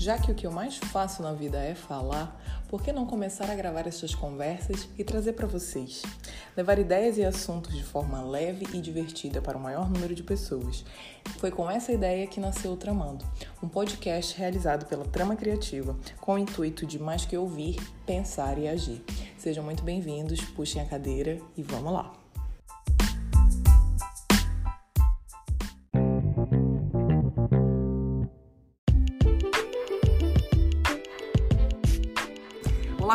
Já que o que eu mais faço na vida é falar, por que não começar a gravar essas conversas e trazer para vocês? Levar ideias e assuntos de forma leve e divertida para o maior número de pessoas. Foi com essa ideia que nasceu o Tramando, um podcast realizado pela Trama Criativa, com o intuito de mais que ouvir, pensar e agir. Sejam muito bem-vindos, puxem a cadeira e vamos lá!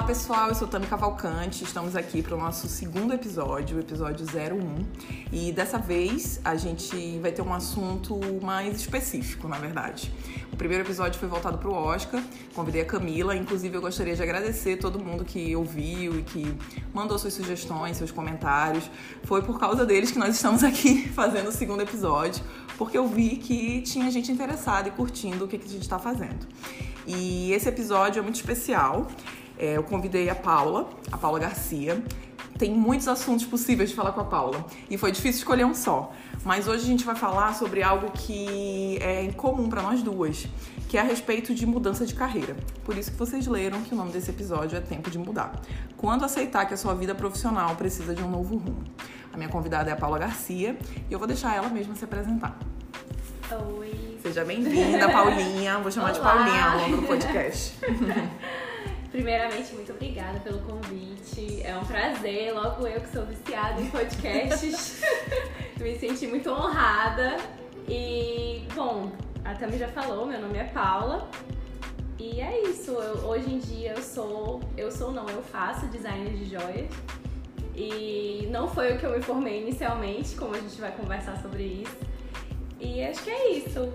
Pessoal, eu sou Tami Cavalcante, estamos aqui para o nosso segundo episódio, o episódio 01. E dessa vez a gente vai ter um assunto mais específico, na verdade. O primeiro episódio foi voltado para o Oscar, convidei a Camila, inclusive eu gostaria de agradecer todo mundo que ouviu e que mandou suas sugestões, seus comentários. Foi por causa deles que nós estamos aqui fazendo o segundo episódio, porque eu vi que tinha gente interessada e curtindo o que, que a gente está fazendo. E esse episódio é muito especial. É, eu convidei a Paula, a Paula Garcia. Tem muitos assuntos possíveis de falar com a Paula e foi difícil escolher um só. Mas hoje a gente vai falar sobre algo que é incomum para nós duas, que é a respeito de mudança de carreira. Por isso que vocês leram que o nome desse episódio é Tempo de Mudar. Quando aceitar que a sua vida profissional precisa de um novo rumo. A minha convidada é a Paula Garcia e eu vou deixar ela mesma se apresentar. Oi. Seja bem-vinda, Paulinha. Vou chamar Olá. de Paulinha ao longo do podcast. Primeiramente, muito obrigada pelo convite. É um prazer, logo eu que sou viciada em podcasts. Me senti muito honrada. E, bom, a Tami já falou, meu nome é Paula. E é isso, eu- hoje em dia eu sou, eu sou não, eu faço design de joias. E não foi o que eu me formei inicialmente, como a gente vai conversar sobre isso. E acho que é isso.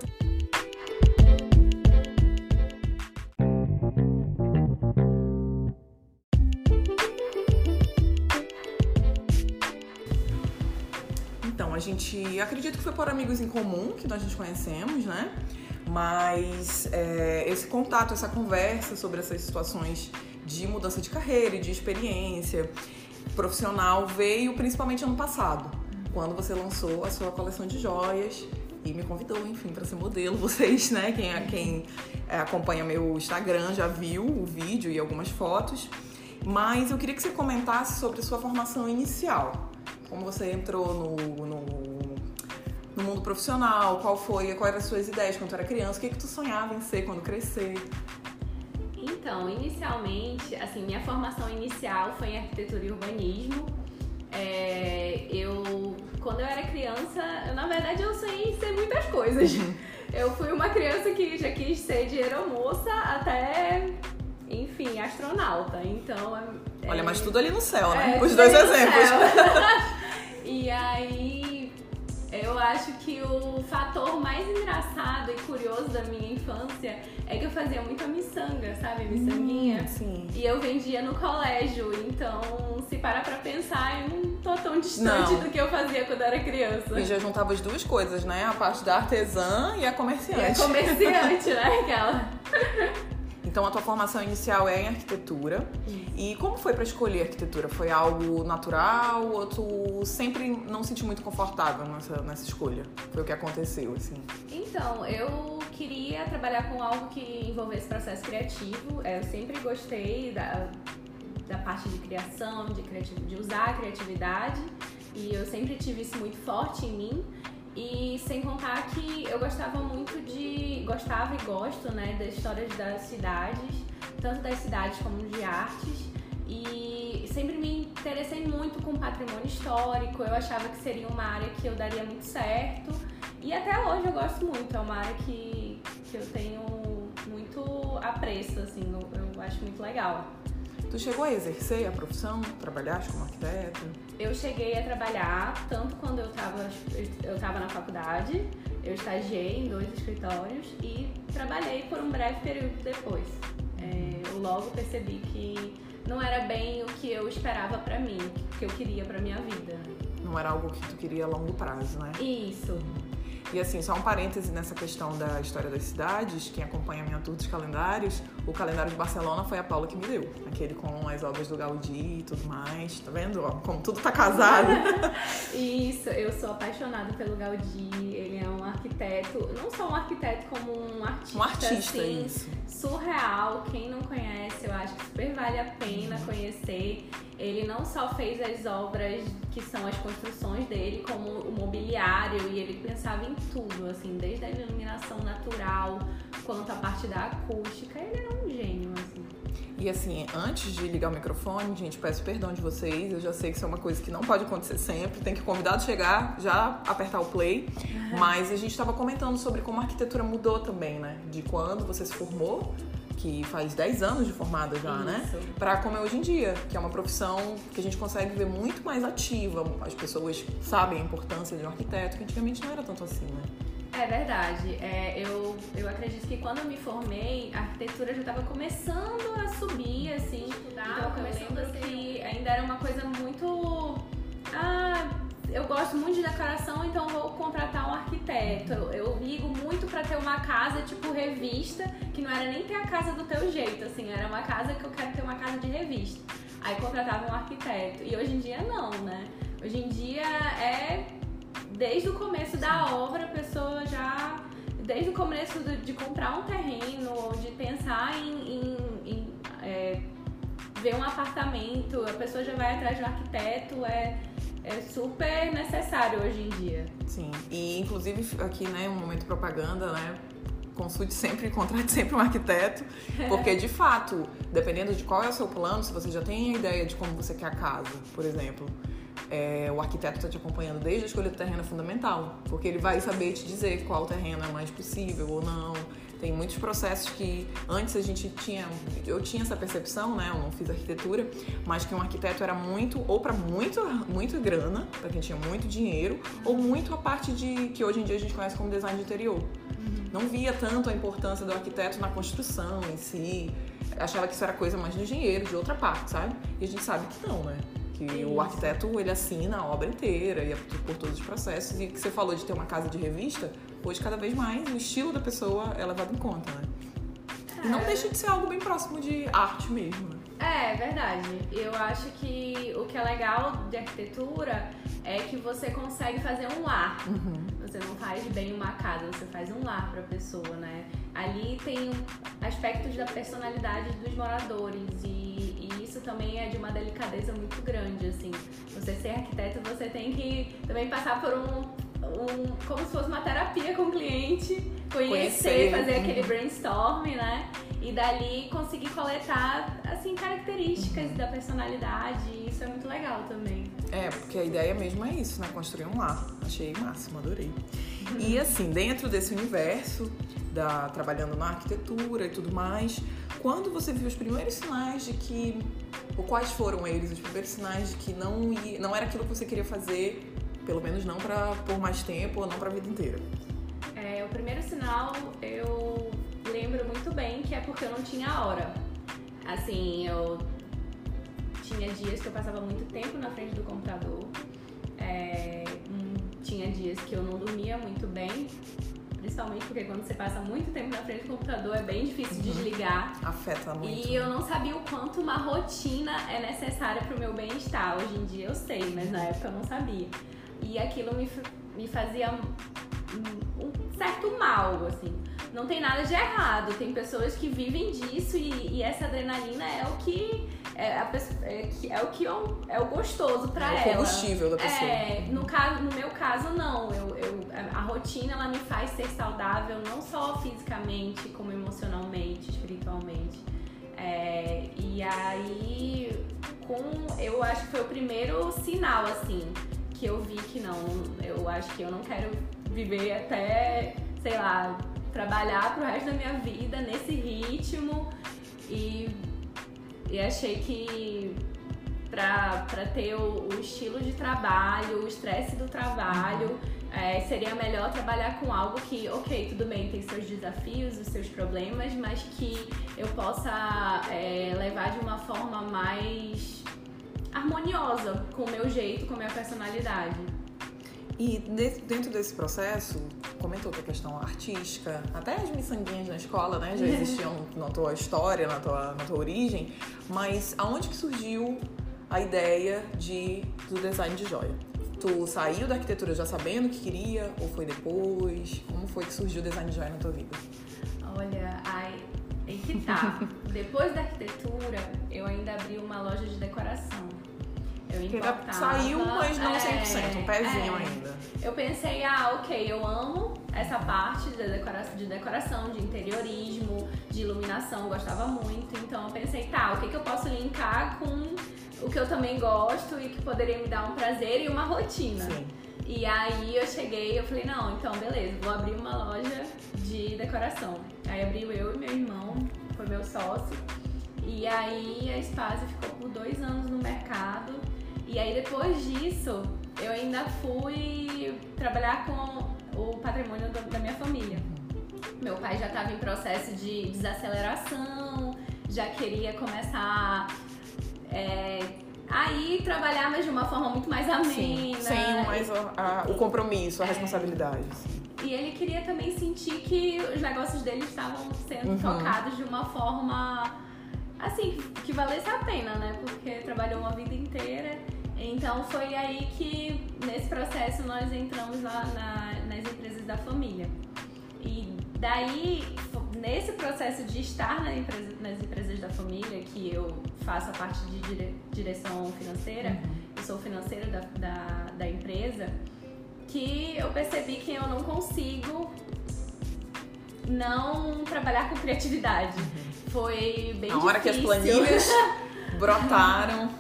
Gente acredita que foi por amigos em comum que nós nos conhecemos, né? Mas é, esse contato, essa conversa sobre essas situações de mudança de carreira e de experiência profissional veio principalmente ano passado, quando você lançou a sua coleção de joias e me convidou, enfim, para ser modelo. Vocês, né? Quem, quem é, acompanha meu Instagram já viu o vídeo e algumas fotos. Mas eu queria que você comentasse sobre sua formação inicial. Como você entrou no, no, no mundo profissional, qual foi, quais eram as suas ideias quando tu era criança, o que, que tu sonhava em ser quando crescer? Então, inicialmente, assim, minha formação inicial foi em arquitetura e urbanismo. É, eu, quando eu era criança, eu, na verdade eu sonhei em ser muitas coisas. Eu fui uma criança que já quis ser de aeromoça até, enfim, astronauta. Então, é- Olha, é- mas tudo ali no céu, né? é, Os dois exemplos. e aí, eu acho que o fator mais engraçado e curioso da minha infância é que eu fazia muita miçanga, sabe? Miçanguinha. Sim. E eu vendia no colégio, então se parar pra pensar, eu não tô tão distante Não. do que eu fazia quando era criança. E já juntava as duas coisas, né? A parte da artesã e a E é comerciante. comerciante, né? Aquela. Então a tua formação inicial é em arquitetura. E como foi pra escolher arquitetura? Foi algo natural ou tu sempre não se sentiu muito confortável nessa, nessa escolha? Foi o que aconteceu, assim. Então, eu queria trabalhar com algo que envolvesse processo criativo. É, Eu sempre gostei da, da parte de criação, de, criativo, de usar a criatividade. E eu sempre tive isso muito forte em mim. E sem contar que eu gostava muito de. Gostava e gosto, né, das histórias das cidades, tanto das cidades como de artes. E sempre me interessei muito com patrimônio histórico. Eu achava que seria uma área que eu daria muito certo. E até hoje eu gosto muito, é uma área que, que eu tenho muito apreço, assim, eu, eu acho muito legal. Tu chegou a exercer a profissão? Trabalhaste como arquiteta? Eu cheguei a trabalhar tanto quando eu estava eu tava na faculdade, eu estagiei em dois escritórios e trabalhei por um breve período depois. É, eu logo percebi que não era bem o que eu esperava pra mim, o que eu queria pra minha vida. Não era algo que tu queria a longo prazo, né? Isso. E assim, só um parêntese nessa questão da história das cidades, quem acompanha a minha tour dos calendários, o calendário de Barcelona foi a Paula que me deu. Aquele com as obras do Gaudí e tudo mais. Tá vendo? Ó, como tudo tá casado. Isso, eu sou apaixonada pelo Gaudí. Ele é um arquiteto, não só um arquiteto, como um artista. Um artista, assim, isso. Surreal. Quem não conhece, eu acho que super vale a pena Uhum. conhecer. Ele não só fez as obras que são as construções dele, como o mobiliário, e ele pensava em tudo, assim, desde a iluminação natural quanto a parte da acústica. Ele era um gênio, assim. E assim, antes de ligar o microfone, gente, peço perdão de vocês. Eu já sei que isso é uma coisa que não pode acontecer sempre. Tem que o convidado chegar, já apertar o play. Mas a gente estava comentando sobre como a arquitetura mudou também, né? De quando você se formou, que faz 10 anos de formada já, né? Isso. Pra como é hoje em dia, que é uma profissão que a gente consegue ver muito mais ativa. As pessoas sabem a importância de um arquiteto, que antigamente não era tanto assim, né? É verdade. É, eu, eu acredito que quando eu me formei, a arquitetura já estava começando a subir, assim. Estava começando a ser. Ainda era uma coisa muito. Ah, eu gosto muito de decoração, então vou contratar um arquiteto. Eu, eu ligo muito pra ter uma casa tipo revista, que não era nem ter a casa do teu jeito, assim, era uma casa que eu quero ter uma casa de revista. Aí contratava um arquiteto. E hoje em dia não, né? Hoje em dia é desde o começo da obra a pessoa já. Desde o começo do- de comprar um terreno, de pensar em, em- em, é, ver um apartamento, a pessoa já vai atrás de um arquiteto, é, é super necessário hoje em dia. Sim. E inclusive aqui, né, um momento propaganda, né? Consulte sempre, contrate sempre um arquiteto, porque de fato, dependendo de qual é o seu plano, se você já tem a ideia de como você quer a casa, por exemplo, é, o arquiteto está te acompanhando desde a escolha do terreno é fundamental, porque ele vai saber te dizer qual terreno é mais possível ou não. Tem muitos processos que antes a gente tinha, eu tinha essa percepção, né? Eu não fiz arquitetura, mas que um arquiteto era muito ou para muito muito grana, para quem tinha muito dinheiro, ou muito a parte de que hoje em dia a gente conhece como design de interior. Não via tanto a importância do arquiteto na construção em si. Achava que isso era coisa mais do engenheiro, de outra parte, sabe? E a gente sabe que não, né? Que o Isso. arquiteto, ele assina a obra inteira e é por todos os processos. E que você falou de ter uma casa de revista, hoje cada vez mais o estilo da pessoa é levado em conta, né? E não deixa de ser algo bem próximo de arte mesmo, né? É, verdade. Eu acho que o que é legal de arquitetura é que você consegue fazer um lar. Você não faz bem uma casa, você faz um lar pra pessoa, né? Ali tem aspectos da personalidade dos moradores e isso também é de uma delicadeza muito grande, assim. Você ser arquiteto, você tem que também passar por um, um como se fosse uma terapia com o cliente, conhecer, Conhecer, fazer uhum. aquele brainstorm, né? E dali conseguir coletar, assim, características da personalidade. E isso é muito legal também. É, porque a ideia mesmo é isso, né? Construir um lar. Achei máximo, adorei. E assim, dentro desse universo, da, trabalhando na arquitetura e tudo mais, quando você viu os primeiros sinais de que. Ou quais foram eles, os primeiros sinais de que não, ia, não era aquilo que você queria fazer, pelo menos não pra, por mais tempo ou não pra vida inteira? É, o primeiro sinal eu lembro muito bem que é porque eu não tinha hora. Assim, eu tinha dias que eu passava muito tempo na frente do computador. É, hum, tinha dias que eu não dormia muito bem. Principalmente porque quando você passa muito tempo na frente do computador é bem difícil desligar. Afeta muito. E eu não sabia o quanto uma rotina é necessária pro meu bem-estar. Hoje em dia eu sei, mas na época eu não sabia. E aquilo me, me fazia um, certo mal, assim. Não tem nada de errado. Tem pessoas que vivem disso e, e essa adrenalina é o que é, a é, é o que eu- é o gostoso pra é o ela. combustível da pessoa. É, no, caso, no meu caso, não. Eu, eu- a rotina ela me faz ser saudável, não só fisicamente, como emocionalmente, espiritualmente. É, e aí, com, eu acho que foi o primeiro sinal, assim, que eu vi que não, eu acho que eu não quero viver até, sei lá, trabalhar pro resto da minha vida nesse ritmo. E, e achei que pra, ter o, o estilo de trabalho, o estresse do trabalho, é, seria melhor trabalhar com algo que, ok, tudo bem, tem seus desafios, os seus problemas, mas que eu possa é, levar de uma forma mais harmoniosa com o meu jeito, com a minha personalidade. E de- dentro desse processo, comentou que a questão artística, até as miçanguinhas na escola, né, já existiam na tua história, na tua, na tua origem, mas aonde que surgiu a ideia de, do design de joia? Tu saiu da arquitetura já sabendo o que queria ou foi depois? Como foi que surgiu o design de joia na tua vida? Olha, ai, aí que tá. Depois da arquitetura, eu ainda abri uma loja de decoração. Eu importava, saiu, mas não 100%, um pezinho é. ainda. Eu pensei, ah, ok, eu amo essa parte de decoração, de decoração, de interiorismo, de iluminação, gostava muito. Então eu pensei, tá, o que, que eu posso linkar com o que eu também gosto e que poderia me dar um prazer e uma rotina. Sim. E aí eu cheguei eu falei, não, então beleza, vou abrir uma loja de decoração. Aí abriu eu e meu irmão, foi meu sócio. E aí a Spazio ficou por dois anos no mercado. E aí depois disso, eu ainda fui trabalhar com o patrimônio da minha família. Meu pai já estava em processo de desaceleração, já queria começar é, a ir trabalhar, mas de uma forma muito mais amena. Sim, sem mais a- a- o compromisso, a É. responsabilidade. assim. E ele queria também sentir que os negócios dele estavam sendo Uhum. tocados de uma forma assim, que- que valesse a pena, né? Porque trabalhou uma vida inteira. Então foi aí que nesse processo nós entramos lá na- nas empresas da família. E daí, nesse processo de estar na empresa- nas empresas da família, que eu faço a parte de dire- direção financeira, eu sou financeira da, da, da empresa, que eu percebi que eu não consigo não trabalhar com criatividade. Foi bem Na hora que as difícil. planilhas brotaram,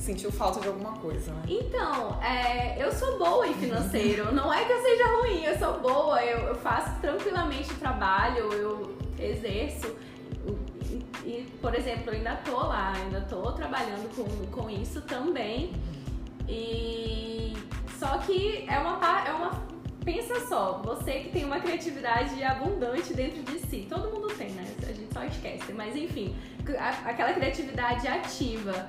sentiu falta de alguma coisa, né? Então, é, eu sou boa em financeiro. Não é que eu seja ruim, eu sou boa. Eu, eu faço tranquilamente o trabalho, eu exerço. E, e, por exemplo, eu ainda tô lá, ainda tô trabalhando com, com isso também. E só que é uma é uma pensa só, você que tem uma criatividade abundante dentro de si. Todo mundo tem, né? A gente só esquece, mas enfim, aquela criatividade ativa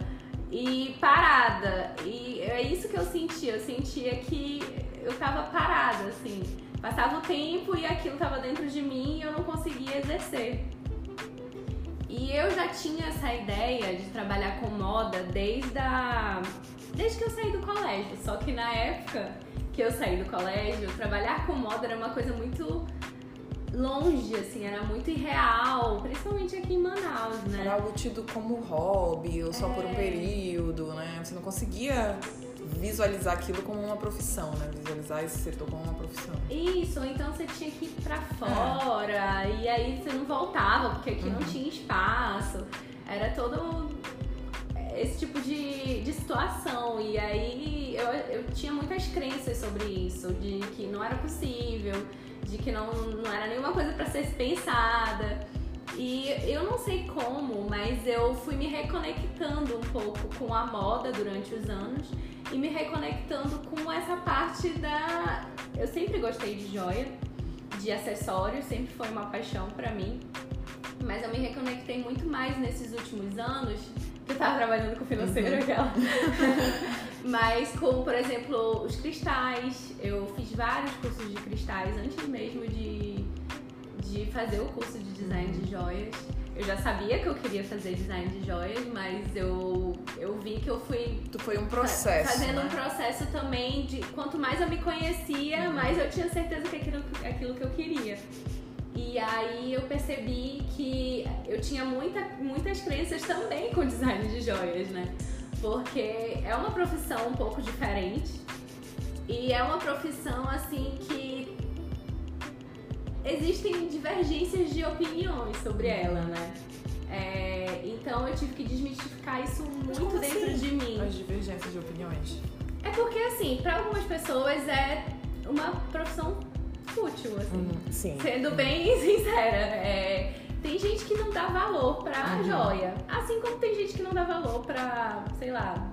e parada. E é isso que eu sentia. Eu sentia que eu tava parada, assim. Passava o tempo e aquilo tava dentro de mim e eu não conseguia exercer. E eu já tinha essa ideia de trabalhar com moda desde a... desde que eu saí do colégio. Só que na época que eu saí do colégio, trabalhar com moda era uma coisa muito longe, assim, era muito irreal, principalmente aqui em Manaus, né? Era algo tido como hobby ou só por um É. período, né? Você não conseguia visualizar aquilo como uma profissão, né? Visualizar esse setor como uma profissão. Isso, ou então você tinha que ir pra fora e aí você não voltava porque aqui não Uhum. tinha espaço. Era todo esse tipo de, de situação. E aí eu, eu tinha muitas crenças sobre isso, de que não era possível, de que não, não era nenhuma coisa pra ser pensada. E eu não sei como, mas eu fui me reconectando um pouco com a moda durante os anos e me reconectando com essa parte da. Eu sempre gostei de joia, de acessórios, sempre foi uma paixão pra mim. Mas eu me reconectei muito mais nesses últimos anos, que eu tava trabalhando com financeiro aquela. Mas com, por exemplo, os cristais. Eu fiz vários cursos de cristais antes mesmo de, de fazer o curso de design de joias. Eu já sabia que eu queria fazer design de joias, mas eu, eu vi que eu fui Tu foi um processo, fazendo né? um processo também de quanto mais eu me conhecia, Uhum. mais eu tinha certeza que aquilo, aquilo que eu queria. E aí eu percebi que eu tinha muita, muitas crenças também com design de joias, né? Porque é uma profissão um pouco diferente e é uma profissão assim que existem divergências de opiniões sobre ela, né? É, então eu tive que desmistificar isso muito dentro assim? de mim. As divergências de opiniões. É porque, assim, pra algumas pessoas é uma profissão fútil, assim. Uhum, Sim. Sendo bem sincera. É, tem gente que não dá valor pra Uhum. joia. Assim como tem gente que não dá valor pra, sei lá,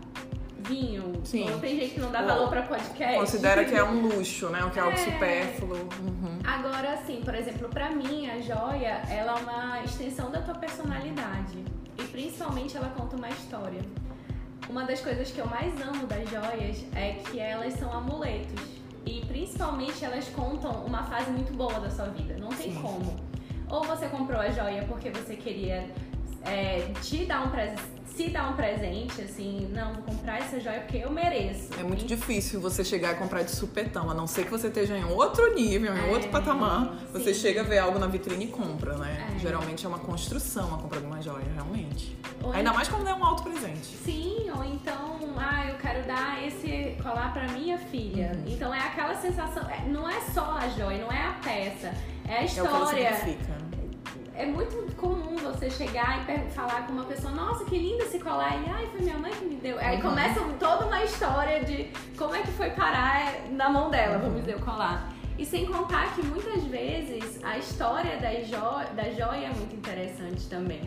vinho. Sim. Ou tem gente que não dá Ou valor pra podcast. Considera que é um luxo, né? O que é algo É. supérfluo. Uhum. Agora, assim, por exemplo, pra mim, a joia, ela é uma extensão da tua personalidade. E principalmente ela conta uma história. Uma das coisas que eu mais amo das joias é que elas são amuletos. E principalmente elas contam uma fase muito boa da sua vida. Não tem Sim. como. Ou você comprou a joia porque você queria é, te dar um presente, se dar um presente, assim, não, vou comprar essa joia porque eu mereço. É muito E- difícil você chegar e comprar de supetão, a não ser que você esteja em outro nível, em É, outro patamar. Você sim. chega a ver algo na vitrine e compra, né? É. Geralmente é uma construção a compra de uma joia, realmente. ou Ainda mais quando é um alto presente. Sim, ou então, ah, eu quero dar esse colar pra minha filha. Uhum. Então é aquela sensação, é- não é só a joia, não é a peça, é a É o que ela história. significa. É muito comum você chegar e falar com uma pessoa, nossa, que lindo esse colar. E, ai, foi minha mãe que me deu. Aí Uhum. começa toda uma história de como é que foi parar na mão dela, vamos dizer, o colar. E sem contar que muitas vezes a história da, jo da joia é muito interessante também.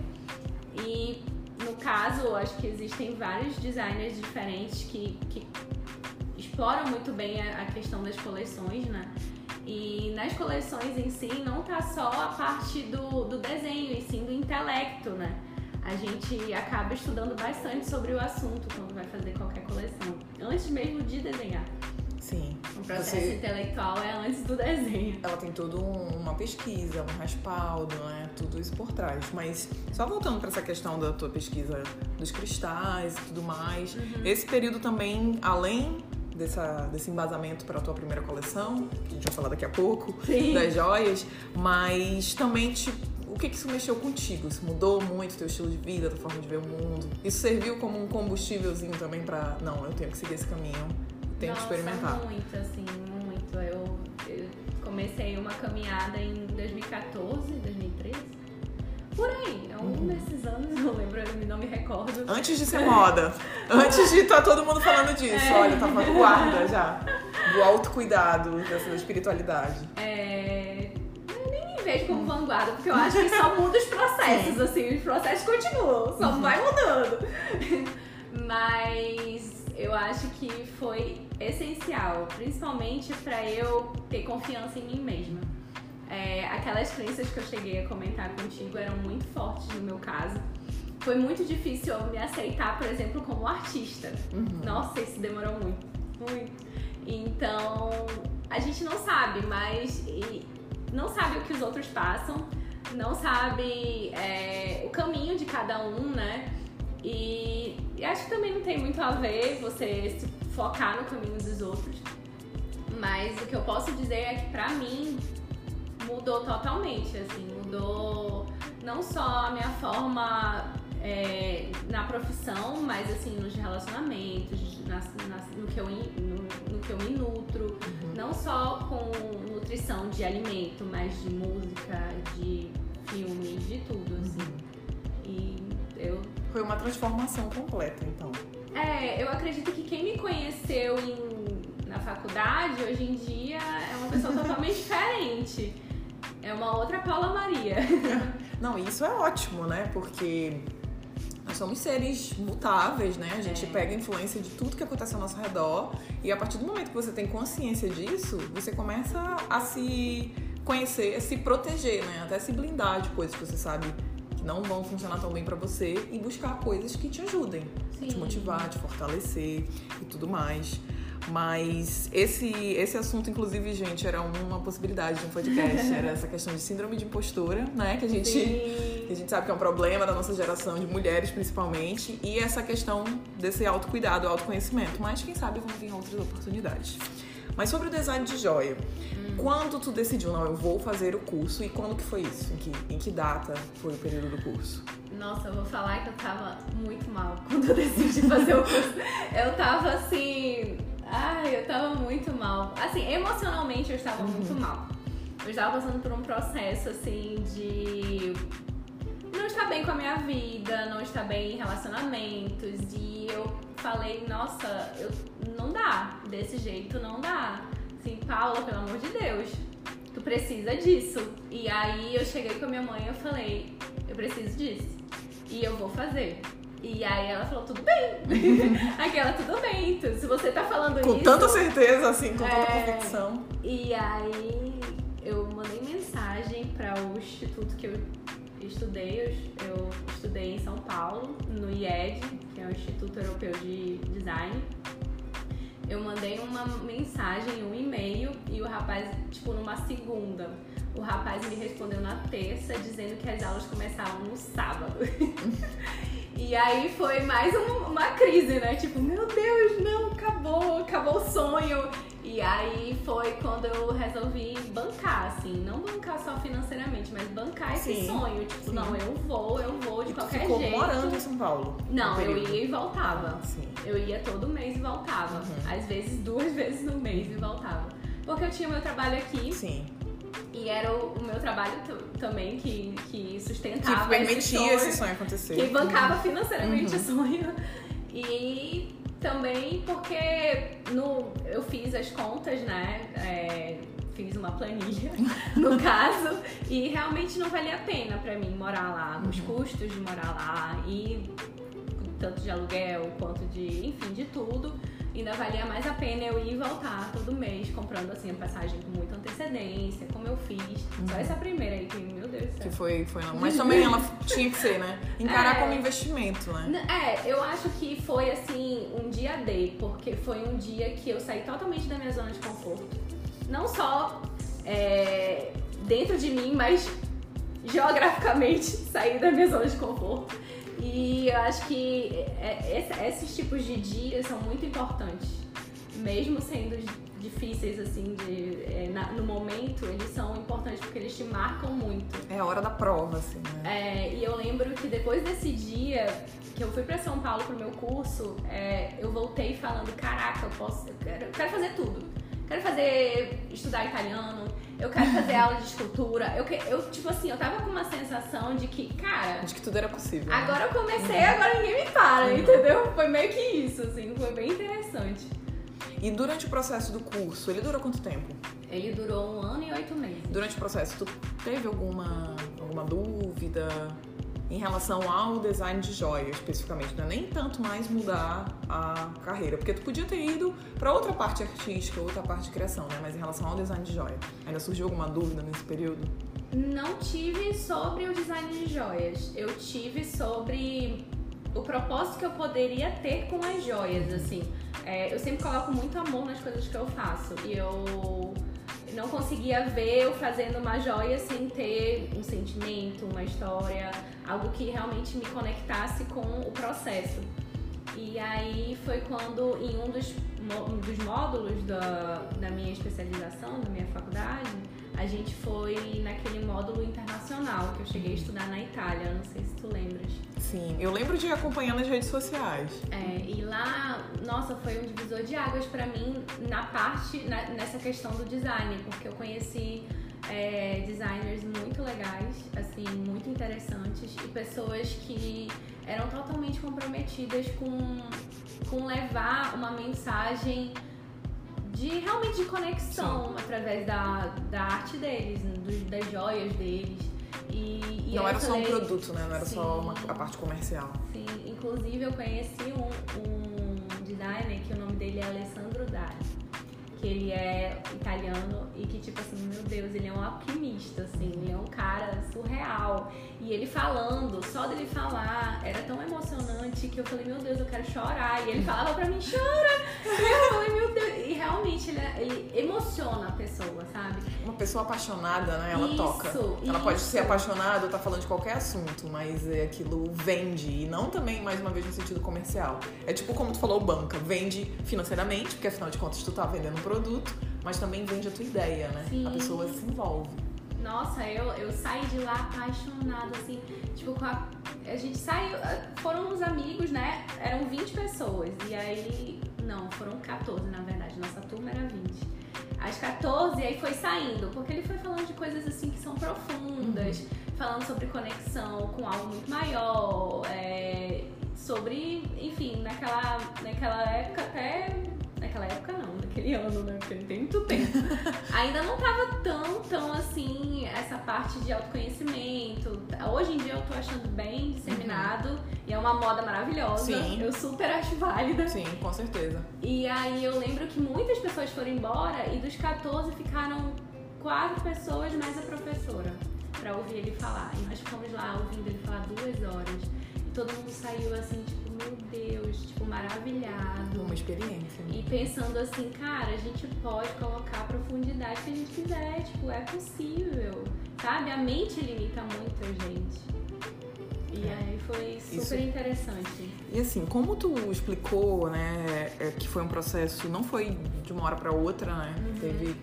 E no caso, acho que existem vários designers diferentes que, que exploram muito bem a, a questão das coleções, né? E nas coleções em si não tá só a parte do, do desenho, e sim do intelecto, né? A gente acaba estudando bastante sobre o assunto quando vai fazer qualquer coleção. Antes mesmo de desenhar. Sim. O processo Você- intelectual é antes do desenho. Ela tem toda um- uma pesquisa, um respaldo, né? Tudo isso por trás. Mas só voltando para essa questão da tua pesquisa dos cristais e tudo mais, Uhum. esse período também, além dessa, desse embasamento para a tua primeira coleção, que a gente vai falar daqui a pouco, Sim. das joias, mas também te, o que que isso mexeu contigo? Isso mudou muito teu estilo de vida, tua forma de ver o mundo? Isso serviu como um combustívelzinho também para não, eu tenho que seguir esse caminho, tenho Nossa, que experimentar. muito, assim, muito. Eu, eu comecei uma caminhada em 2014, 2013. Por aí, é um desses anos, eu lembro, eu não me recordo. Antes de ser moda. Antes de estar todo mundo falando disso. É. Olha, tá falando guarda já. Do autocuidado, dessa espiritualidade. É, eu nem me vejo como vanguarda, porque eu acho que só muda os processos, assim, os processos continuam, só Uhum. vai mudando. Mas eu acho que foi essencial, principalmente pra eu ter confiança em mim mesma. É, aquelas crenças que eu cheguei a comentar contigo eram muito fortes no meu caso. Foi muito difícil eu me aceitar, por exemplo, como artista. Uhum. Nossa, isso demorou muito, muito. Então, a gente não sabe, mas e não sabe o que os outros passam, não sabe é, o caminho de cada um, né? E, e acho que também não tem muito a ver você se focar no caminho dos outros. Mas o que eu posso dizer é que pra mim mudou totalmente, assim, mudou não só a minha forma é, na profissão, mas assim, nos relacionamentos, nas- nas- no, que eu, no, no que eu me nutro, não só com nutrição de alimento, mas de música, de filme, de tudo, assim. E eu Foi uma transformação completa, então. é, eu acredito que quem me conheceu em- na faculdade, hoje em dia, é uma pessoa totalmente diferente. É uma outra Paula Maria. Não, isso é ótimo, né? Porque nós somos seres mutáveis, né? A gente É. pega a influência de tudo que acontece ao nosso redor e a partir do momento que você tem consciência disso, você começa a se conhecer, a se proteger, né? Até se blindar de coisas que você sabe que não vão funcionar tão bem pra você e buscar coisas que te ajudem, te Sim. motivar, te fortalecer e tudo mais. Mas esse, esse assunto, inclusive, gente, era uma possibilidade de um podcast. Era essa questão de síndrome de impostora, né? Que a gente que a gente sabe que é um problema da nossa geração, de mulheres principalmente, e essa questão desse autocuidado, autoconhecimento. Mas quem sabe vão vir outras oportunidades. Mas sobre o design de joia, quando tu decidiu, não, eu vou fazer o curso, e quando que foi isso? Em que, em que data foi o período do curso? Nossa, eu vou falar que eu tava muito mal quando eu decidi fazer o curso. Eu tava assim. Ai, eu tava muito mal. Assim, emocionalmente eu estava muito mal. Eu estava passando por um processo assim de não estar bem com a minha vida, não estar bem em relacionamentos. E eu falei, nossa, eu, não dá. Desse jeito não dá. Assim, Paula, pelo amor de Deus, tu precisa disso. E aí eu cheguei com a minha mãe e eu falei, eu preciso disso. E eu vou fazer. E aí ela falou, tudo bem. Aquela, tudo bem. Tu, se você tá falando Com isso. tanta certeza, assim, com tanta É. convicção. E aí eu mandei mensagem para o instituto que eu estudei. Eu, eu estudei em São Paulo, no IED, que é o Instituto Europeu de Design. Eu mandei uma mensagem, um e-mail e o rapaz, tipo, numa segunda. O rapaz me respondeu na terça dizendo que as aulas começavam no sábado. e aí foi mais um, uma crise, né? Tipo, meu Deus, não, acabou, acabou o sonho. E aí foi quando eu resolvi bancar, assim, não bancar só financeiramente, mas bancar esse Sim. sonho. Tipo, Sim. não, eu vou, eu vou de e qualquer ficou jeito. morando em São Paulo? Não, eu ia e voltava. Sim. Eu ia todo mês e voltava. Uhum. Às vezes duas vezes no mês e voltava. Porque eu tinha meu trabalho aqui. Sim. E era o, o meu trabalho também que, que sustentava que permitia esse sonho, esse sonho acontecer. Que bancava uhum. financeiramente uhum. o sonho. E também porque no, eu fiz as contas, né? É, fiz uma planilha, no caso, e realmente não valia a pena para mim morar lá. Os uhum. custos de morar lá e tanto de aluguel quanto de, enfim, de tudo ainda valia mais a pena eu ir e voltar todo mês, comprando assim a passagem com muita antecedência, como eu fiz. Uhum. Só essa primeira aí, que, meu Deus do céu. Que foi, foi não. Mas também ela tinha que ser, né? Encarar é, como investimento, né? É, eu acho que foi assim, um dia D, porque foi um dia que eu saí totalmente da minha zona de conforto. Não só é, dentro de mim, mas geograficamente saí da minha zona de conforto. E eu acho que é, esses tipos de dias são muito importantes. Mesmo sendo difíceis, assim, de, é, no momento, eles são importantes porque eles te marcam muito. É a hora da prova, assim, né? É, e eu lembro que depois desse dia que eu fui para São Paulo pro meu curso, é, eu voltei falando, caraca, eu posso, eu quero, eu quero fazer tudo. Quero fazer, estudar italiano, eu quero fazer aula de escultura. Eu, eu, tipo assim, eu tava com uma sensação de que, cara. De que tudo era possível. Agora eu comecei, agora ninguém me para, uhum. entendeu? Foi meio que isso, assim, foi bem interessante. E durante o processo do curso, ele durou quanto tempo? Ele durou um ano e oito meses. Durante o processo, tu teve alguma, alguma dúvida? Em relação ao design de joia especificamente, não é nem tanto mais mudar a carreira, porque tu podia ter ido para outra parte artística, outra parte de criação, né? Mas em relação ao design de joia, ainda surgiu alguma dúvida nesse período? Não tive sobre o design de joias. Eu tive sobre o propósito que eu poderia ter com as joias, assim. É, eu sempre coloco muito amor nas coisas que eu faço e eu não conseguia ver eu fazendo uma joia sem ter um sentimento, uma história, algo que realmente me conectasse com o processo. E aí foi quando em um dos, um dos módulos da, da minha especialização, da minha faculdade, a gente foi naquele módulo internacional que eu cheguei a estudar na Itália, não sei se tu lembras. Sim, eu lembro de acompanhar nas redes sociais. É, e lá, nossa, foi um divisor de águas para mim na parte, na, nessa questão do design, porque eu conheci é, designers muito legais, assim, muito interessantes e pessoas que eram totalmente comprometidas com, com levar uma mensagem de realmente de conexão Sim. através da, da arte deles, dos, das joias deles. E, e não era só um produto, né? Não era sim, só uma, a parte comercial. Sim, inclusive eu conheci um, um designer que o nome dele é Alessandro Dari que ele é italiano e que, tipo assim, meu Deus, ele é um alquimista, assim, ele é um cara surreal. E ele falando, só dele falar, era tão emocionante que eu falei, meu Deus, eu quero chorar. E ele falava pra mim, chora! E eu falei, meu Deus. E realmente ele, ele emociona a pessoa, sabe? Uma pessoa apaixonada, né? Ela isso, toca. Ela isso. pode ser apaixonada ou tá falando de qualquer assunto, mas é aquilo vende. E não também, mais uma vez, no sentido comercial. É tipo como tu falou, banca. Vende financeiramente, porque afinal de contas tu tá vendendo um produto, mas também vende a tua ideia, né? Sim. A pessoa se envolve. Nossa, eu, eu saí de lá apaixonada, assim, tipo, com a, a gente saiu, foram uns amigos, né? Eram 20 pessoas, e aí, não, foram 14 na verdade, nossa turma era 20. Às 14, aí foi saindo, porque ele foi falando de coisas assim que são profundas, uhum. falando sobre conexão com algo muito maior, é, sobre, enfim, naquela, naquela época até Naquela época não, naquele ano, né? Porque tem muito tempo. Ainda não tava tão, tão assim, essa parte de autoconhecimento. Hoje em dia eu tô achando bem disseminado uhum. e é uma moda maravilhosa. Sim. Eu super acho válida. Sim, com certeza. E aí eu lembro que muitas pessoas foram embora e dos 14 ficaram quatro pessoas mais a professora pra ouvir ele falar. E nós ficamos lá ouvindo ele falar duas horas. E todo mundo saiu assim, tipo, meu Deus, tipo, maravilhado. Uma experiência. E pensando assim, cara, a gente pode colocar a profundidade que a gente quiser, tipo, é possível, sabe? A mente limita muito a gente. E é. aí foi super Isso. interessante. E assim, como tu explicou, né, é que foi um processo, não foi de uma hora para outra, né? Uhum. Teve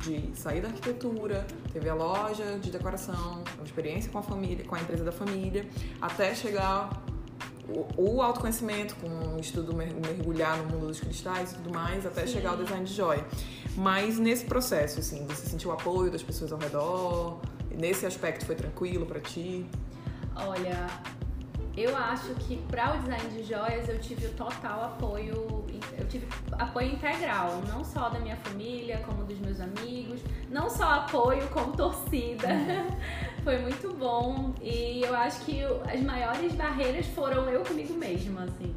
de sair da arquitetura, teve a loja de decoração, a experiência com a família, com a empresa da família, até chegar o, o autoconhecimento, com o estudo mergulhar no mundo dos cristais e tudo mais, até Sim. chegar ao design de joia. Mas nesse processo, assim, você sentiu o apoio das pessoas ao redor? Nesse aspecto foi tranquilo para ti? Olha, eu acho que para o design de joias eu tive o total apoio, tive apoio integral, não só da minha família, como dos meus amigos, não só apoio como torcida. Foi muito bom e eu acho que as maiores barreiras foram eu comigo mesma, assim.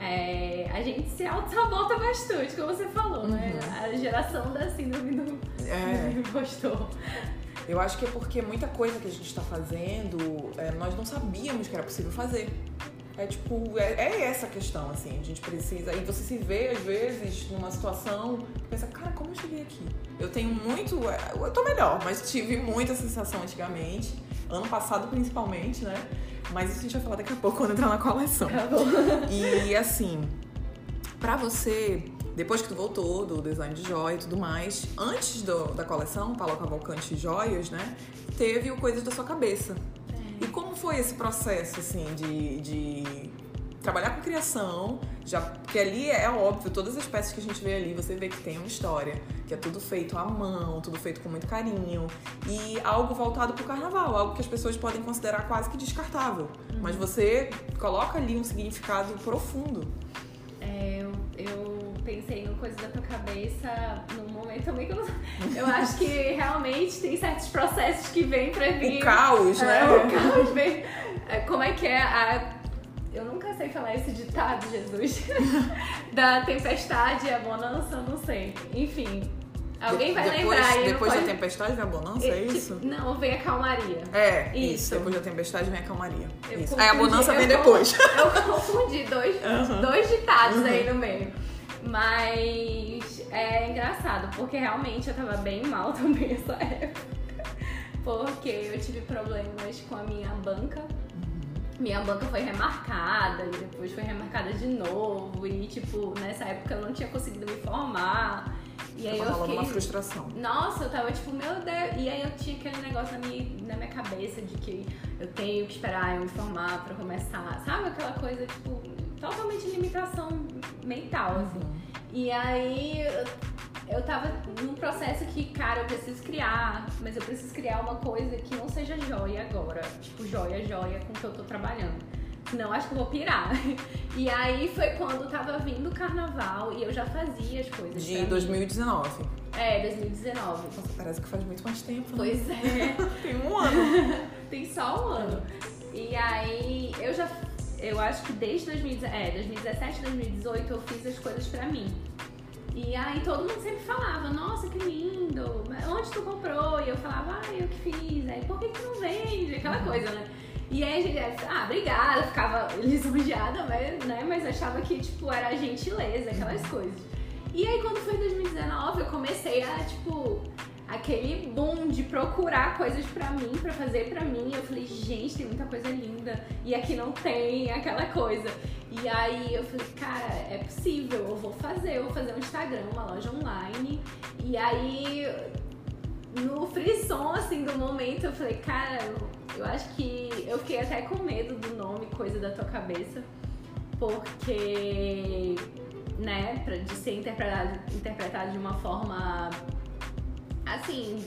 É, a gente se auto-sabota bastante, como você falou, né? uhum. né? A geração da síndrome do, é. do impostor. Eu acho que é porque muita coisa que a gente está fazendo, é, nós não sabíamos que era possível fazer. É tipo, é, é, essa a questão, assim, a gente precisa. E você se vê, às vezes, numa situação que pensa, cara, como eu cheguei aqui? Eu tenho muito. É, eu tô melhor, mas tive muita sensação antigamente, ano passado principalmente, né? Mas isso a gente vai falar daqui a pouco quando entrar na coleção. Tá bom. E assim, pra você depois que tu voltou do design de joia e tudo mais, antes do, da coleção, Paulo Cavalcante Joias, né? Teve o Coisas da Sua Cabeça. E como foi esse processo, assim, de, de trabalhar com criação, já porque ali é óbvio, todas as peças que a gente vê ali, você vê que tem uma história, que é tudo feito à mão, tudo feito com muito carinho e algo voltado para o carnaval, algo que as pessoas podem considerar quase que descartável, uhum. mas você coloca ali um significado profundo. É, eu, eu pensei coisa da tua cabeça num momento também que eu não... Eu acho que realmente tem certos processos que vêm pra vir. O caos, né? É, o caos vem. É, como é que é a. Eu nunca sei falar esse ditado, Jesus. da tempestade e a bonança, não sei. Enfim, Alguém vai depois, lembrar aí. Depois da tempestade vem a bonança, é isso? Não, vem a calmaria. É, isso. isso. Depois da tempestade vem a calmaria. isso. Aí a bonança vem depois. Eu confundi dois, uhum. dois ditados uhum. aí no meio. Mas é engraçado, porque realmente eu tava bem mal também nessa época. Porque eu tive problemas com a minha banca. Minha banca foi remarcada e depois foi remarcada de novo. E, tipo, nessa época eu não tinha conseguido me formar. E aí eu fiquei... uma frustração. Nossa, eu tava tipo, meu Deus. E aí eu tinha aquele negócio na minha, na minha cabeça de que eu tenho que esperar eu me formar pra começar. Sabe aquela coisa, tipo, totalmente limitação mental, assim. Uhum. E aí eu tava num processo que, cara, eu preciso criar, mas eu preciso criar uma coisa que não seja joia agora. Tipo, joia, joia com que eu tô trabalhando. Senão acho que eu vou pirar. E aí foi quando tava vindo o carnaval e eu já fazia as coisas. De 2019. Mim. É, 2019. Nossa, parece que faz muito mais tempo. Né? Pois é. Tem um ano. Tem só um ano. E aí eu já eu acho que desde 2017, é, 2017, 2018 eu fiz as coisas pra mim. E aí todo mundo sempre falava, nossa, que lindo, onde tu comprou? E eu falava, ah, eu que fiz. Aí, por que que não vende? Aquela uhum. coisa, né? E aí a gente, ah, obrigada, ficava lisonjeada, né? Mas achava que, tipo, era gentileza, aquelas coisas. E aí quando foi 2019, eu comecei a, tipo, aquele boom de procurar coisas para mim, para fazer para mim. Eu falei, gente, tem muita coisa linda e aqui não tem aquela coisa. E aí eu falei, cara, é possível, eu vou fazer, eu vou fazer um Instagram, uma loja online. E aí no frisson assim do momento eu falei, cara, eu acho que eu fiquei até com medo do nome Coisa da Tua Cabeça, porque né, pra, de ser interpretado, interpretado de uma forma assim,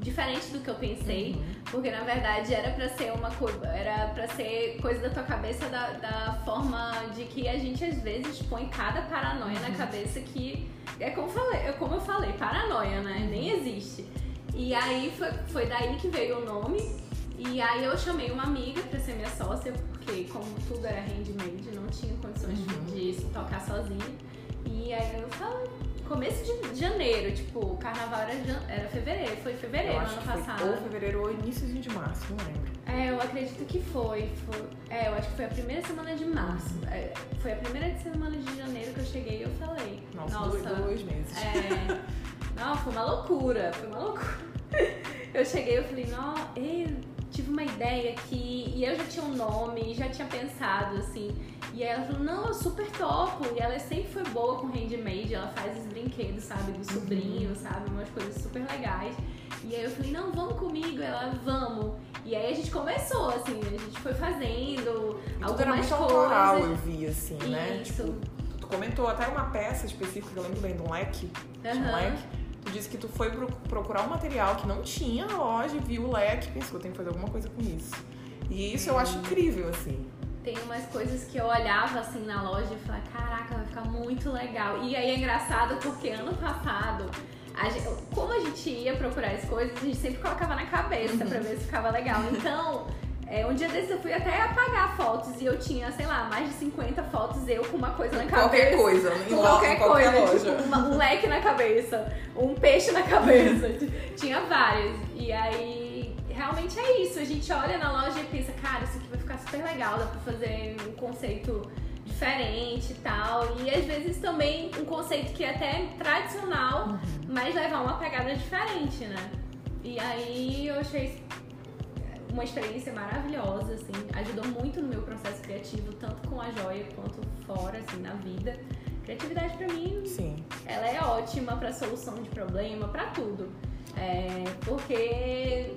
diferente do que eu pensei, uhum. porque na verdade era para ser uma coisa, era para ser coisa da tua cabeça da, da, forma de que a gente às vezes põe cada paranoia uhum. na cabeça que é como, falei, é como eu falei, paranoia, né? Uhum. Nem existe. E aí foi, foi daí que veio o nome. E aí eu chamei uma amiga para ser minha sócia, porque como tudo era handmade, não tinha condições uhum. de, de tocar sozinha. E aí eu falei, começo de janeiro, tipo, o carnaval era, era fevereiro, foi fevereiro ano passado. ou fevereiro ou início de março, não lembro. É, eu acredito que foi. foi. É, eu acho que foi a primeira semana de março. É, foi a primeira semana de janeiro que eu cheguei e eu falei. Nossa, nossa dois, dois meses. É. não, foi uma loucura. Foi uma loucura. Eu cheguei e falei, não, tive uma ideia aqui. E eu já tinha um nome, já tinha pensado, assim. E ela falou, não, eu super topo. E ela sempre foi boa com handmade, ela faz os brinquedos, sabe, do sobrinho, uhum. sabe? Umas coisas super legais. E aí eu falei, não, vamos comigo. Ela, vamos. E aí a gente começou, assim, a gente foi fazendo e algumas era muito autoral, eu vi, assim, né? Isso. Tipo, tu comentou até uma peça específica, eu lembro bem de um leque. Uhum. Um leque. Tu disse que tu foi procurar um material que não tinha na loja, viu o leque e pensou, tem que fazer alguma coisa com isso. E isso eu acho incrível, assim. Tem umas coisas que eu olhava assim na loja e falava, caraca, vai ficar muito legal. E aí é engraçado porque ano passado a gente, como a gente ia procurar as coisas, a gente sempre colocava na cabeça uhum. pra ver se ficava legal. Então, é, um dia desses eu fui até apagar fotos e eu tinha, sei lá, mais de 50 fotos eu com uma coisa na cabeça. Qualquer coisa, com qualquer, qualquer coisa. Tipo, uma, um leque na cabeça, um peixe na cabeça. tinha várias. E aí, realmente é isso. A gente olha na loja e pensa, cara, isso aqui vai ficar super legal, dá pra fazer um conceito diferente e tal. E às vezes também um conceito que é até tradicional, uhum. mas levar uma pegada diferente, né? E aí eu achei uma experiência maravilhosa, assim, ajudou muito no meu processo criativo, tanto com a joia quanto fora, assim, na vida. Criatividade para mim, Sim. ela é ótima para solução de problema, para tudo. É, porque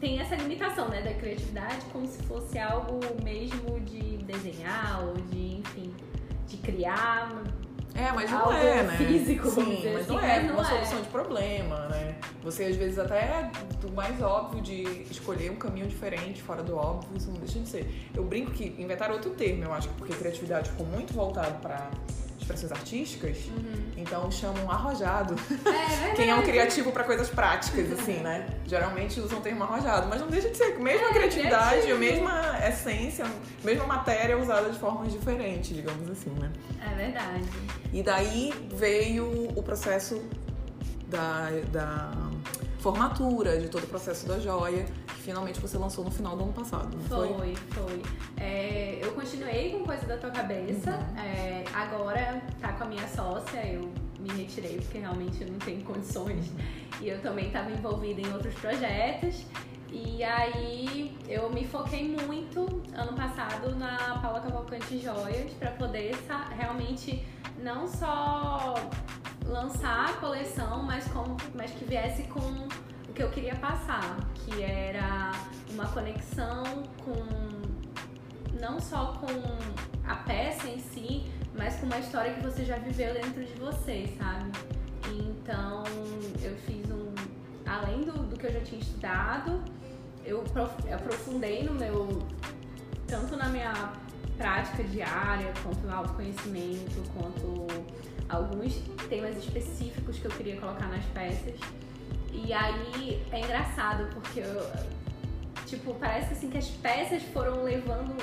tem essa limitação, né, da criatividade como se fosse algo mesmo de desenhar ou de, enfim, de criar. É, mas não é, né? físico, Sim, mas não é, mas uma é. solução de problema, né? Você às vezes até é do mais óbvio de escolher um caminho diferente, fora do óbvio, isso não deixa de ser. Eu brinco que inventaram outro termo, eu acho, porque criatividade ficou muito voltado para expressões artísticas, uhum. então chamam arrojado. É, Quem é um criativo para coisas práticas, assim, né? Geralmente usam o termo arrojado, mas não deixa de ser a mesma é, criatividade, criativo. a mesma essência, a mesma matéria usada de formas diferentes, digamos assim, né? É verdade. E daí veio o processo da, da formatura, de todo o processo da joia, que finalmente você lançou no final do ano passado, não foi? Foi, foi. É, eu continuei com Coisa da Tua Cabeça, uhum. é, agora tá com a minha sócia, eu me retirei porque realmente não tenho condições e eu também estava envolvida em outros projetos. E aí eu me foquei muito ano passado na Paula Cavalcante Joias para poder realmente não só lançar a coleção, mas, com, mas que viesse com o que eu queria passar, que era uma conexão com não só com a peça em si, mas com uma história que você já viveu dentro de você, sabe? Então eu fiz um. Além do, do que eu já tinha estudado, eu aprofundei no meu. tanto na minha prática diária, quanto no autoconhecimento, quanto alguns temas específicos que eu queria colocar nas peças. E aí é engraçado, porque eu, tipo, parece assim que as peças foram levando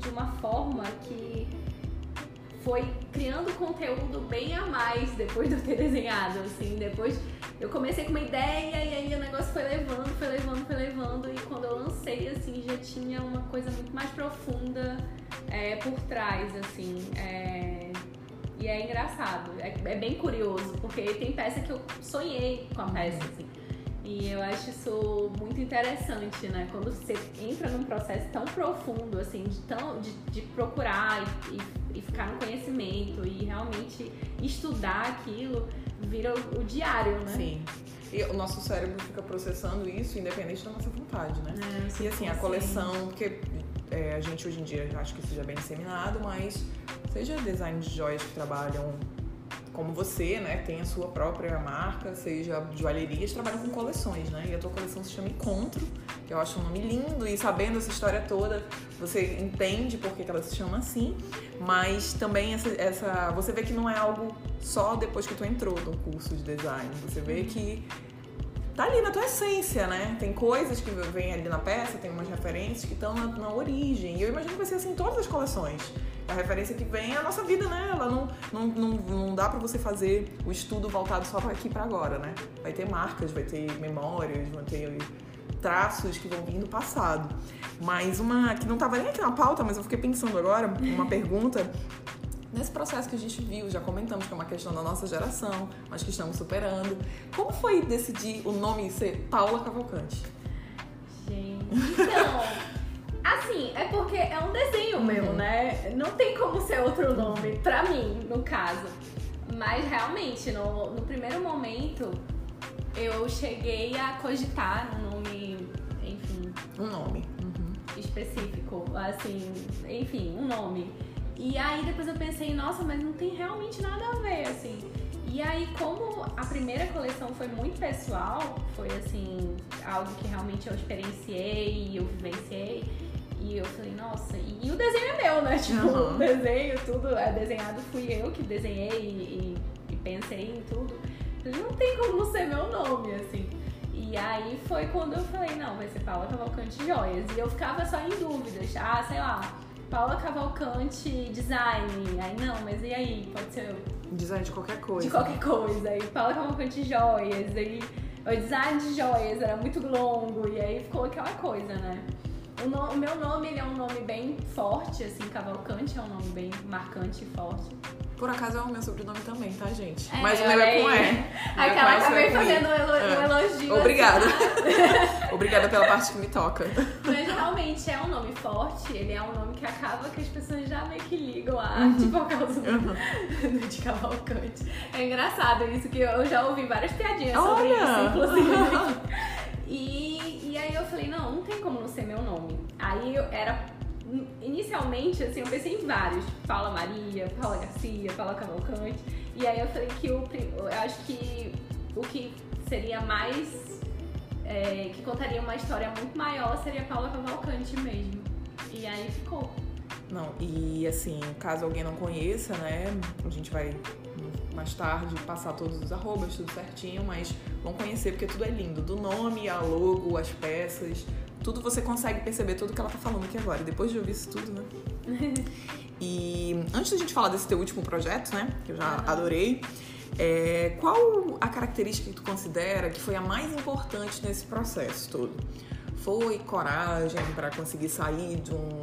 de uma forma que foi criando conteúdo bem a mais depois de eu ter desenhado, assim, depois eu comecei com uma ideia e aí o negócio foi levando, foi levando, foi levando e quando eu lancei, assim, já tinha uma coisa muito mais profunda é, por trás, assim, é, e é engraçado, é, é, bem curioso, porque tem peça que eu sonhei com a peça, assim. E eu acho isso muito interessante, né? Quando você entra num processo tão profundo, assim, de, tão, de, de procurar e, e, e, ficar no conhecimento e realmente estudar aquilo, vira o, o, diário, né? Sim. E o nosso cérebro fica processando isso independente da nossa vontade, né? É, e assim, a coleção, porque é, a gente hoje em dia acho que isso já é bem disseminado, mas seja design de joias que trabalham como você, né, tem a sua própria marca, seja joalherias, trabalham com coleções, né? E a tua coleção se chama Encontro, que eu acho um nome lindo e sabendo essa história toda, você entende por que ela se chama assim, mas também essa, essa você vê que não é algo só depois que tu entrou no curso de design, você vê que tá ali na tua essência, né? Tem coisas que vêm ali na peça, tem umas referências que estão na, na, origem. E eu imagino que vai ser assim em todas as coleções. A referência que vem é a nossa vida, né? Ela não, não, não, não dá para você fazer o estudo voltado só para aqui para agora, né? Vai ter marcas, vai ter memórias, vai ter traços que vão vir do passado. Mas uma que não estava nem aqui na pauta, mas eu fiquei pensando agora, uma pergunta nesse processo que a gente viu, já comentamos que é uma questão da nossa geração, mas que estamos superando. Como foi decidir o nome ser Paula Cavalcante? Gente, então, assim, é porque é um desenho uhum. meu, né? Não tem como ser outro nome, pra mim, no caso. Mas realmente, no, no primeiro momento, eu cheguei a cogitar um nome, enfim. Um nome. Uhum. Específico, assim, enfim, um nome. E aí depois eu pensei, nossa, mas não tem realmente nada a ver, assim. E aí, como a primeira coleção foi muito pessoal, foi assim, algo que realmente eu experienciei e eu vivenciei. E eu falei, nossa, e, o desenho é meu, né? Tipo, uhum. o desenho, tudo é desenhado, fui eu que desenhei e, e pensei em tudo. Não tem como ser meu nome, assim. E aí foi quando eu falei, não, vai ser Paula Cavalcante Joias. E eu ficava só em dúvidas. Ah, sei lá, Paula Cavalcante Design. Aí não, mas e aí? Pode ser. Design de qualquer coisa. De qualquer coisa. Aí Paula Cavalcante Joias. Aí o design de joias era muito longo. E aí ficou aquela coisa, né? O, no, o meu nome ele é um nome bem forte, assim, Cavalcante é um nome bem marcante e forte. Por acaso é o meu sobrenome também, tá, gente? É, Mas o meu é com E. Aquela acabei fazendo um é. elogio. Obrigada. Obrigada pela parte que me toca. Mas realmente é um nome forte, ele é um nome que acaba que as pessoas já meio que ligam a arte uhum. por causa do, uhum. de Cavalcante. É engraçado isso, que eu já ouvi várias piadinhas Olha. sobre isso, inclusive. e, e aí eu falei, não, não tem como não ser meu nome. Aí eu era inicialmente, assim, eu pensei em vários. Paula Maria, Paula Garcia, Paula Cavalcante. E aí eu falei que o, eu acho que o que seria mais. É, que contaria uma história muito maior seria Paula Cavalcante mesmo. E aí ficou. Não, e assim, caso alguém não conheça, né, a gente vai mais tarde passar todos os arrobas, tudo certinho, mas vão conhecer porque tudo é lindo. Do nome, a logo, as peças, tudo você consegue perceber tudo que ela tá falando aqui agora. depois de ouvir isso tudo, né? e antes da gente falar desse teu último projeto, né? Que eu já adorei. É, qual a característica que tu considera que foi a mais importante nesse processo todo? Foi coragem para conseguir sair de, um,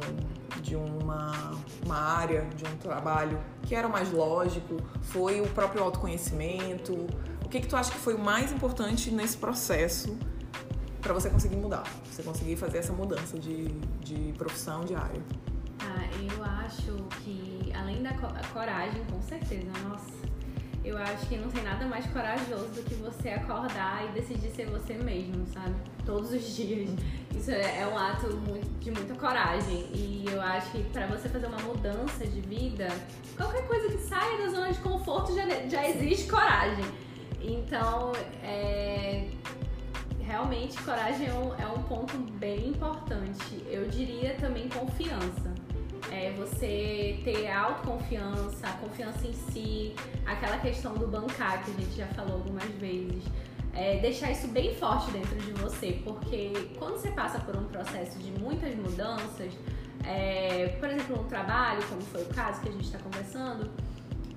de uma, uma área, de um trabalho que era mais lógico? Foi o próprio autoconhecimento? O que, que tu acha que foi o mais importante nesse processo para você conseguir mudar, você conseguir fazer essa mudança de, de profissão, de área? Ah, eu acho que além da coragem, com certeza, nossa, eu acho que não tem nada mais corajoso do que você acordar e decidir ser você mesmo, sabe? Todos os dias. Isso é, é um ato muito, de muita coragem. E eu acho que para você fazer uma mudança de vida, qualquer coisa que saia da zona de conforto já, já existe coragem. Então, é, realmente coragem é um, é um ponto bem importante. Eu diria também confiança. É você ter autoconfiança, a confiança em si, aquela questão do bancar que a gente já falou algumas vezes. É, deixar isso bem forte dentro de você, porque quando você passa por um processo de muitas mudanças, é, por exemplo, um trabalho, como foi o caso que a gente está conversando,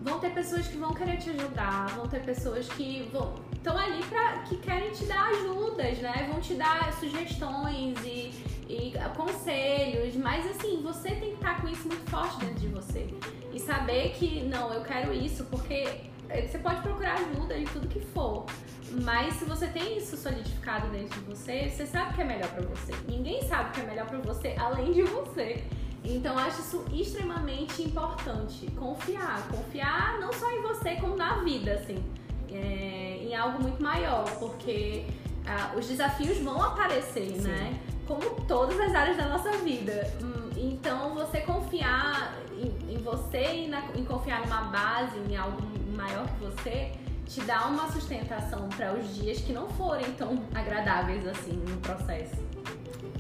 vão ter pessoas que vão querer te ajudar, vão ter pessoas que vão estão ali para que querem te dar ajudas, né? Vão te dar sugestões e, e conselhos, mas assim, você tem que estar com isso muito forte dentro de você e saber que não, eu quero isso porque eh, você pode procurar ajuda em tudo que for. Mas se você tem isso solidificado dentro de você, você sabe o que é melhor para você. Ninguém sabe o que é melhor para você além de você. Então, acho isso extremamente importante. Confiar. Confiar não só em você, como na vida, assim. É, em algo muito maior, porque ah, os desafios vão aparecer, Sim. né? Como todas as áreas da nossa vida. Hum, então, você confiar em, em você e na, em confiar numa base, em algo maior que você, te dá uma sustentação para os dias que não forem tão agradáveis assim no processo.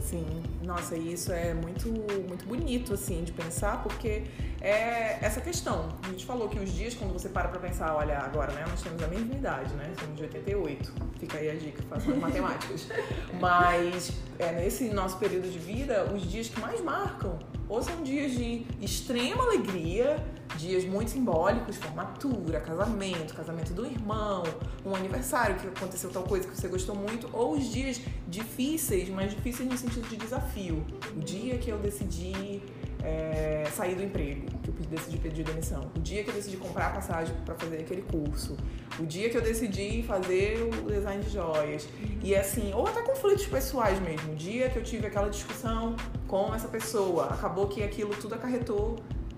Sim, nossa, e isso é muito, muito bonito, assim, de pensar, porque é essa questão. A gente falou que os dias, quando você para pra pensar, olha, agora, né, nós temos a mesma idade, né, somos de 88, fica aí a dica, façam as matemáticas. Mas é, nesse nosso período de vida, os dias que mais marcam, ou são dias de extrema alegria, dias muito simbólicos, formatura, casamento, casamento do irmão, um aniversário que aconteceu tal coisa que você gostou muito, ou os dias difíceis, mas difíceis no sentido de desafio. O dia que eu decidi é, sair do emprego, que eu decidi pedir demissão. O dia que eu decidi comprar a passagem para fazer aquele curso. O dia que eu decidi fazer o design de joias. E assim, ou até conflitos pessoais mesmo. O dia que eu tive aquela discussão com essa pessoa. Acabou que aquilo tudo acarretou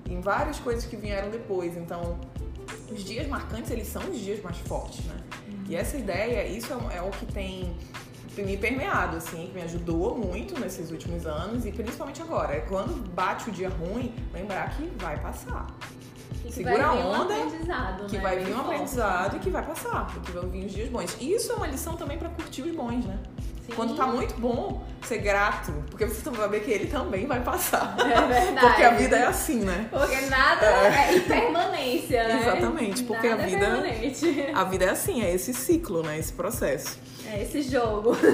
em várias coisas que vieram depois. Então, os dias marcantes, eles são os dias mais fortes, né? E essa ideia, isso é, é o que tem me permeado, assim, que me ajudou muito nesses últimos anos e principalmente agora. É quando bate o dia ruim, lembrar que vai passar. Que Segura vai vir a um onda, aprendizado, Que né? vai vir um aprendizado e que vai passar, porque vão vir os dias bons. E isso é uma lição também pra curtir os bons, né? Sim. Quando tá muito bom, ser grato, porque você vai ver que ele também vai passar. É verdade. Porque a vida é assim, né? Porque nada é, impermanência, né? Exatamente, porque Nada a é vida- permanente. A vida é assim, é esse ciclo, né? Esse processo. É esse jogo.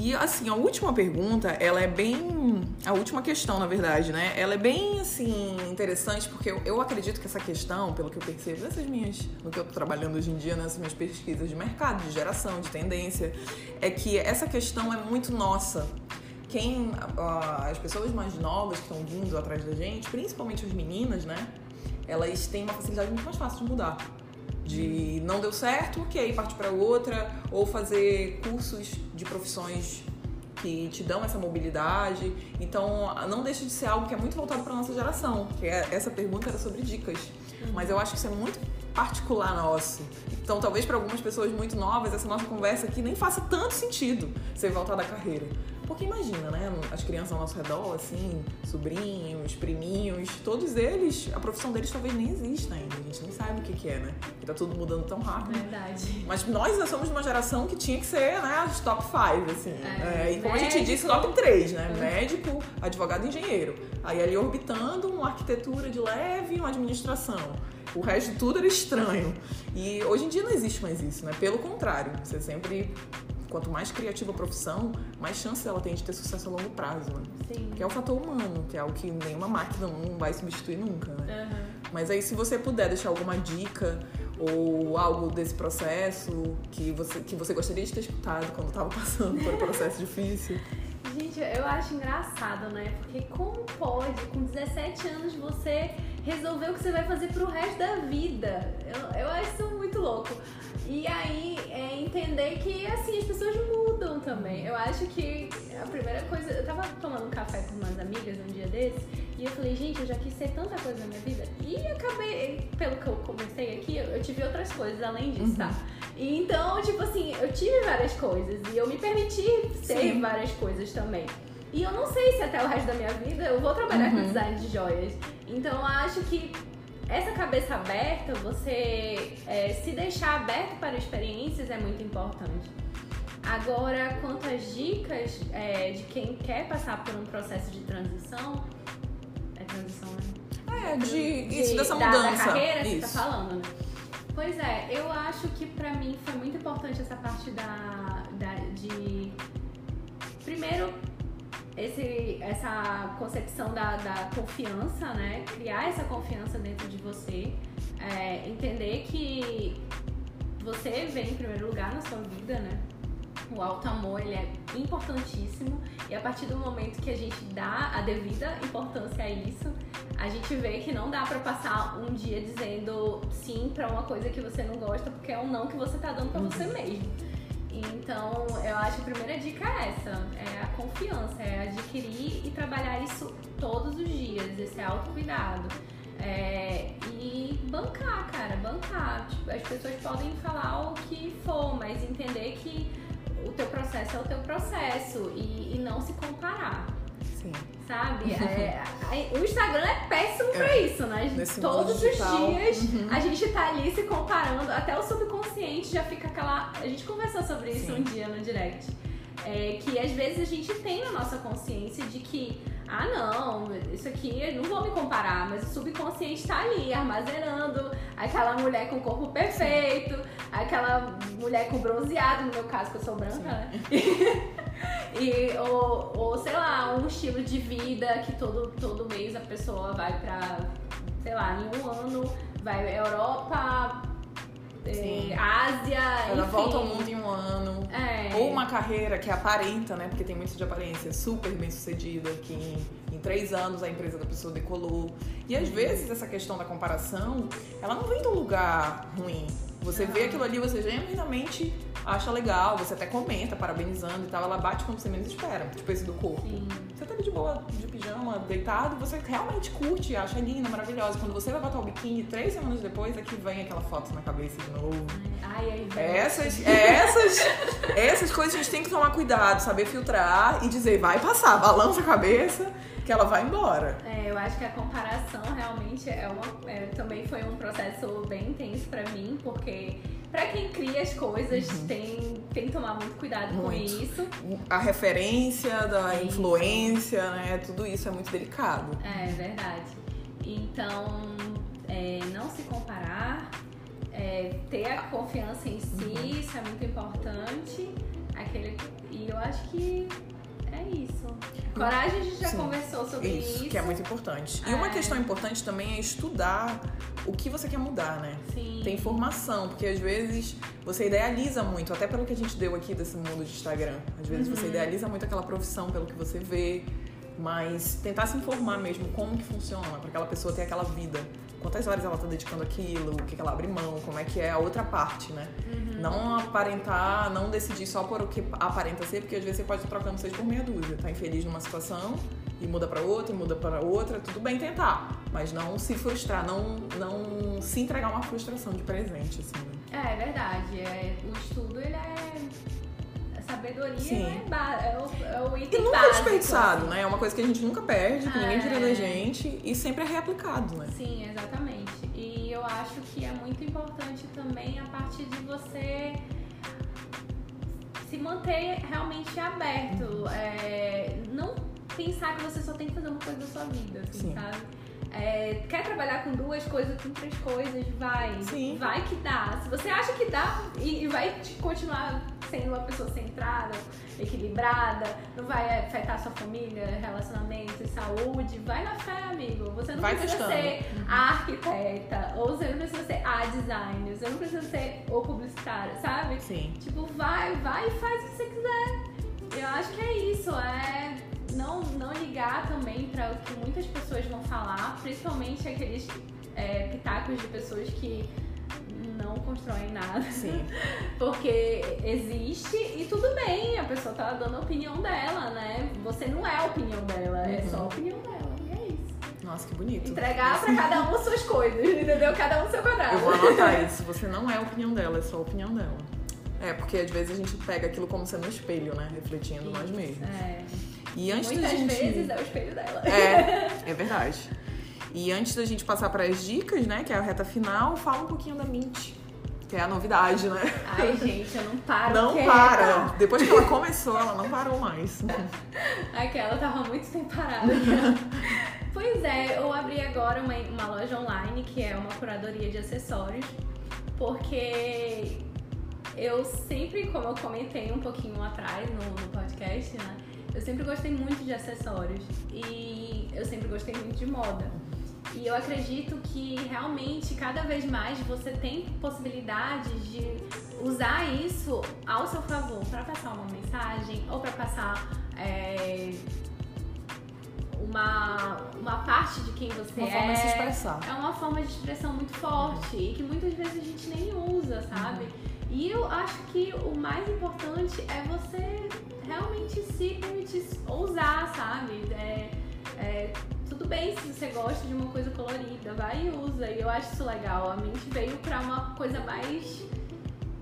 E assim, a última pergunta, ela é bem. A última questão, na verdade, né? Ela é bem assim interessante, porque eu, acredito que essa questão, pelo que eu percebo nessas minhas. no que eu tô trabalhando hoje em dia, nessas minhas pesquisas de mercado, de geração, de tendência, é que essa questão é muito nossa. Quem. as pessoas mais novas que estão vindo atrás da gente, principalmente as meninas, né? Elas têm uma facilidade muito mais fácil de mudar. De não deu certo, ok, parte para outra, ou fazer cursos de profissões que te dão essa mobilidade. Então, não deixa de ser algo que é muito voltado para nossa geração. Que é- essa pergunta era sobre dicas, mas eu acho que isso é muito particular nosso. Então, talvez para algumas pessoas muito novas essa nossa conversa aqui nem faça tanto sentido ser voltada à carreira. Porque imagina, né? As crianças ao nosso redor, assim, sobrinhos, priminhos, todos eles, a profissão deles talvez nem exista ainda. A gente nem sabe o que, que é, né? Porque tá tudo mudando tão rápido. Verdade. Mas nós já somos de uma geração que tinha que ser, né, os top 5, assim. É, É, e como a gente médico. disse, top 3, né? Médico, advogado e engenheiro. Aí ali orbitando uma arquitetura de leve e uma administração. O resto de tudo era estranho. E hoje em dia não existe mais isso, né? Pelo contrário, você sempre. Quanto mais criativa a profissão, mais chance ela tem de ter sucesso a longo prazo, né? Sim. Que é o fator humano, que é algo que nenhuma máquina não vai substituir nunca, né? Aham. Mas aí, se você puder deixar alguma dica ou algo desse processo que você, que você gostaria de ter escutado quando estava passando por um processo difícil. Gente, eu acho engraçado, né? Porque como pode, com 17 anos, você resolver o que você vai fazer pro resto da vida? Eu, eu acho isso muito louco. E aí, é entender que, assim, as pessoas mudam também. Eu acho que a primeira coisa... Eu tava tomando um café com umas amigas um dia desses e eu falei, gente, eu já quis ser tanta coisa na minha vida. E acabei, pelo que eu comecei aqui, eu, tive outras coisas além disso, tá? E então, tipo assim, eu tive várias coisas e eu me permiti ser Sim. várias coisas também. E eu não sei se até o resto da minha vida eu vou trabalhar com Uhum. design de joias. Então eu acho que essa cabeça aberta, você é, se deixar aberto para experiências é muito importante. Agora, quanto às dicas é, de quem quer passar por um processo de transição, é transição, né? É, de, isso, dessa da- mudança. Da carreira, isso. você tá falando, né? Pois é, eu acho que pra mim foi muito importante essa parte da, da de primeiro esse, essa concepção da, da confiança, né? Criar essa confiança dentro de você, é, entender que você vem em primeiro lugar na sua vida, né? O alto amor ele é importantíssimo e a partir do momento que a gente dá a devida importância a isso, a gente vê que não dá pra passar um dia dizendo sim pra uma coisa que você não gosta, porque é um não que você tá dando pra você mesmo. Então, eu acho que a primeira dica é essa, é a confiança, é adquirir e trabalhar isso todos os dias, esse autocuidado. É, e bancar, cara, bancar. Tipo, as pessoas podem falar o que for, mas entender que o teu processo é o teu processo e, e não se comparar Sim. sabe? É, o Instagram é péssimo pra isso, né? Nesse Todos os digital. dias Uhum. a gente tá ali se comparando, até o subconsciente já fica aquela. A gente conversou sobre isso Sim. um dia no direct. É, que às vezes a gente tem na nossa consciência de que, ah não, isso aqui eu não vou me comparar, mas o subconsciente tá ali armazenando aquela mulher com corpo perfeito, aquela mulher com bronzeado, no meu caso, que eu sou branca, Sim. né? E, ou, ou, sei lá, um estilo de vida que todo, todo mês a pessoa vai pra sei lá, em um ano vai Europa, é, Ásia, Ela enfim. volta ao mundo em um ano. É. Ou uma carreira que aparenta, né? Porque tem muito de aparência, super bem sucedida, que em, em três anos a empresa da pessoa decolou. E às vezes essa questão da comparação, ela não vem de um lugar ruim. Você vê aquilo ali, você genuinamente acha legal, você até comenta, parabenizando e tal, ela bate quando você menos espera. Tipo esse do corpo. Sim. Você tá ali de boa, de pijama, deitado, você realmente curte, acha linda, maravilhosa. Quando você vai botar o biquíni, três semanas depois é que vem aquela foto na cabeça de novo. Ai, ai, Essas, essas, essas coisas a gente tem que tomar cuidado, saber filtrar e dizer, vai passar, balança a cabeça, que ela vai embora. É, eu acho que a comparação realmente é uma, é, também foi um processo bem intenso pra mim, porque pra quem cria as coisas tem, tem que tomar muito cuidado com Uhum. Muito. isso. A referência da Isso. influência, né? Tudo isso é muito delicado. É verdade. Então, é, não se comparar, é, ter a confiança em si, Uhum. isso é muito importante. Aquele, e eu acho que é isso. Coragem, a gente já Sim. conversou sobre isso. Isso, que é muito importante. E uma É. questão importante também é estudar o que você quer mudar, né? Sim. Tem informação, porque às vezes você idealiza muito, até pelo que a gente deu aqui desse mundo de Instagram. Às vezes você Uhum. idealiza muito aquela profissão pelo que você vê, mas tentar se informar mesmo como que funciona, para aquela pessoa ter aquela vida. Quantas horas ela tá dedicando aquilo, o que que ela abre mão, como é que é a outra parte, né? Uhum. Não aparentar, não decidir só por o que aparenta ser, porque às vezes você pode estar trocando seis por meia dúzia. Tá infeliz numa situação e muda pra outra, e muda pra outra, tudo bem tentar, mas não se frustrar, não, não se entregar uma frustração de presente, assim, né? É, é verdade. É, o estudo, ele é. Sabedoria Sim. é, é, o, é o E item nunca é básico, desperdiçado, assim. né? É uma coisa que a gente nunca perde, que ninguém tira da É. gente e sempre é reaplicado, né? Sim, exatamente. E eu acho que é muito importante também a parte de você se manter realmente aberto. É, não pensar que você só tem que fazer uma coisa da sua vida, assim, Sim. sabe? É, quer trabalhar com duas coisas, com três coisas, vai. Sim. Vai que dá. Se você acha que dá e, e vai continuar sendo uma pessoa centrada, equilibrada, não vai afetar sua família, relacionamento, saúde, vai na fé, amigo. Você não Vai precisa testando. ser a arquiteta, ou você não precisa ser a designer, você não precisa ser o publicitário, sabe? Sim. Tipo, vai, vai e faz o que você quiser. Eu acho que é isso, é não, não ligar também para o que muitas pessoas vão falar, principalmente aqueles é, pitacos de pessoas que não constroem nada. Sim. Porque existe e tudo bem, a pessoa tá dando a opinião dela, né? Você não é a opinião dela, é só a opinião dela. E é isso. Nossa, que bonito. Entregar pra cada um suas coisas, entendeu? Cada um seu quadrado. Eu vou anotar isso. Você não é a opinião dela, é só a opinião dela. É, porque às vezes a gente pega aquilo como sendo um espelho, né? Refletindo nós mesmos. É. E antes Muitas da gente. vezes é o espelho dela. É, é verdade. E antes da gente passar para as dicas, né, que é a reta final, fala um pouquinho da Mint, que é a novidade, né? Ai, gente, eu não paro. Não quieta. para. Depois que ela começou, ela não parou mais. Aquela tava muito tempo parada. pois é, eu abri agora uma, uma loja online que é uma curadoria de acessórios, porque eu sempre, como eu comentei um pouquinho atrás no, no podcast, né? Eu sempre gostei muito de acessórios e eu sempre gostei muito de moda. E eu acredito que realmente cada vez mais você tem possibilidades de usar isso ao seu favor para passar uma mensagem ou para passar é, uma, uma parte de quem você Uma é. forma de se expressar. É uma forma de expressão muito forte e que muitas vezes a gente nem usa, sabe? E eu acho que o mais importante é você realmente se permitir ousar, sabe? É, é, tudo bem se você gosta de uma coisa colorida, vai e usa. E eu acho isso legal. A mente veio pra uma coisa mais.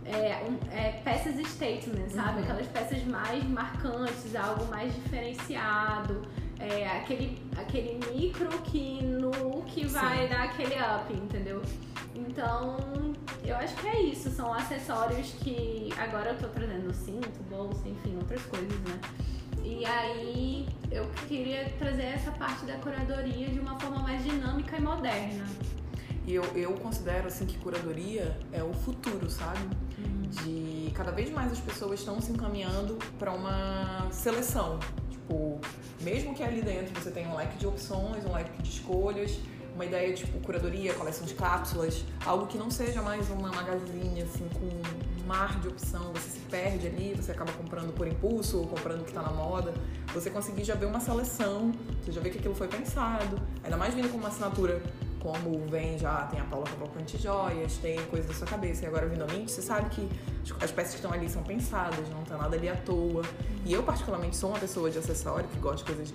É, um- é, peças statement, sabe? Uhum. Aquelas peças mais marcantes, algo mais diferenciado. É, aquele, aquele micro que no que vai Sim. dar aquele up, entendeu? Então, eu acho que é isso. São acessórios que agora eu tô trazendo cinto, bolsa, enfim, outras coisas, né? E aí eu queria trazer essa parte da curadoria de uma forma mais dinâmica e moderna. E eu, eu considero assim que curadoria é o futuro, sabe? De cada vez mais as pessoas estão se encaminhando para uma seleção. Tipo, mesmo que ali dentro você tenha um leque de opções, um leque de escolhas, uma ideia tipo curadoria, coleção de cápsulas, algo que não seja mais uma magazine assim com um mar de opção, você se perde ali, você acaba comprando por impulso ou comprando o que está na moda. Você conseguir já ver uma seleção, você já vê que aquilo foi pensado, ainda mais vindo com uma assinatura como vem já, tem a Paula Cavalcante Joias, tem coisa da sua cabeça, e agora vindo a mim, você sabe que as peças que estão ali são pensadas, não tá nada ali à toa. E eu, particularmente, sou uma pessoa de acessório que gosta de coisas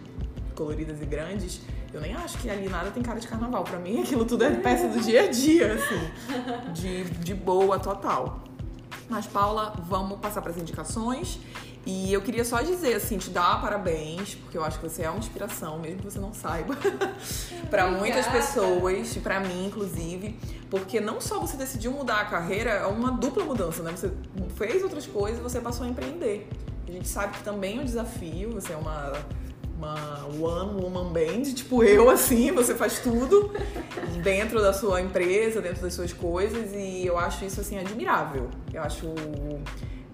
coloridas e grandes, eu nem acho que ali nada tem cara de carnaval. Pra mim, aquilo tudo é peça do dia a dia, assim, de, de boa total. Mas, Paula, vamos passar para as indicações. E eu queria só dizer, assim, te dar parabéns, porque eu acho que você é uma inspiração, mesmo que você não saiba, para muitas pessoas, para mim, inclusive, porque não só você decidiu mudar a carreira, é uma dupla mudança, né? Você fez outras coisas e você passou a empreender. A gente sabe que também é um desafio, você é uma uma one woman band, tipo eu, assim, você faz tudo dentro da sua empresa, dentro das suas coisas, e eu acho isso, assim, admirável. Eu acho.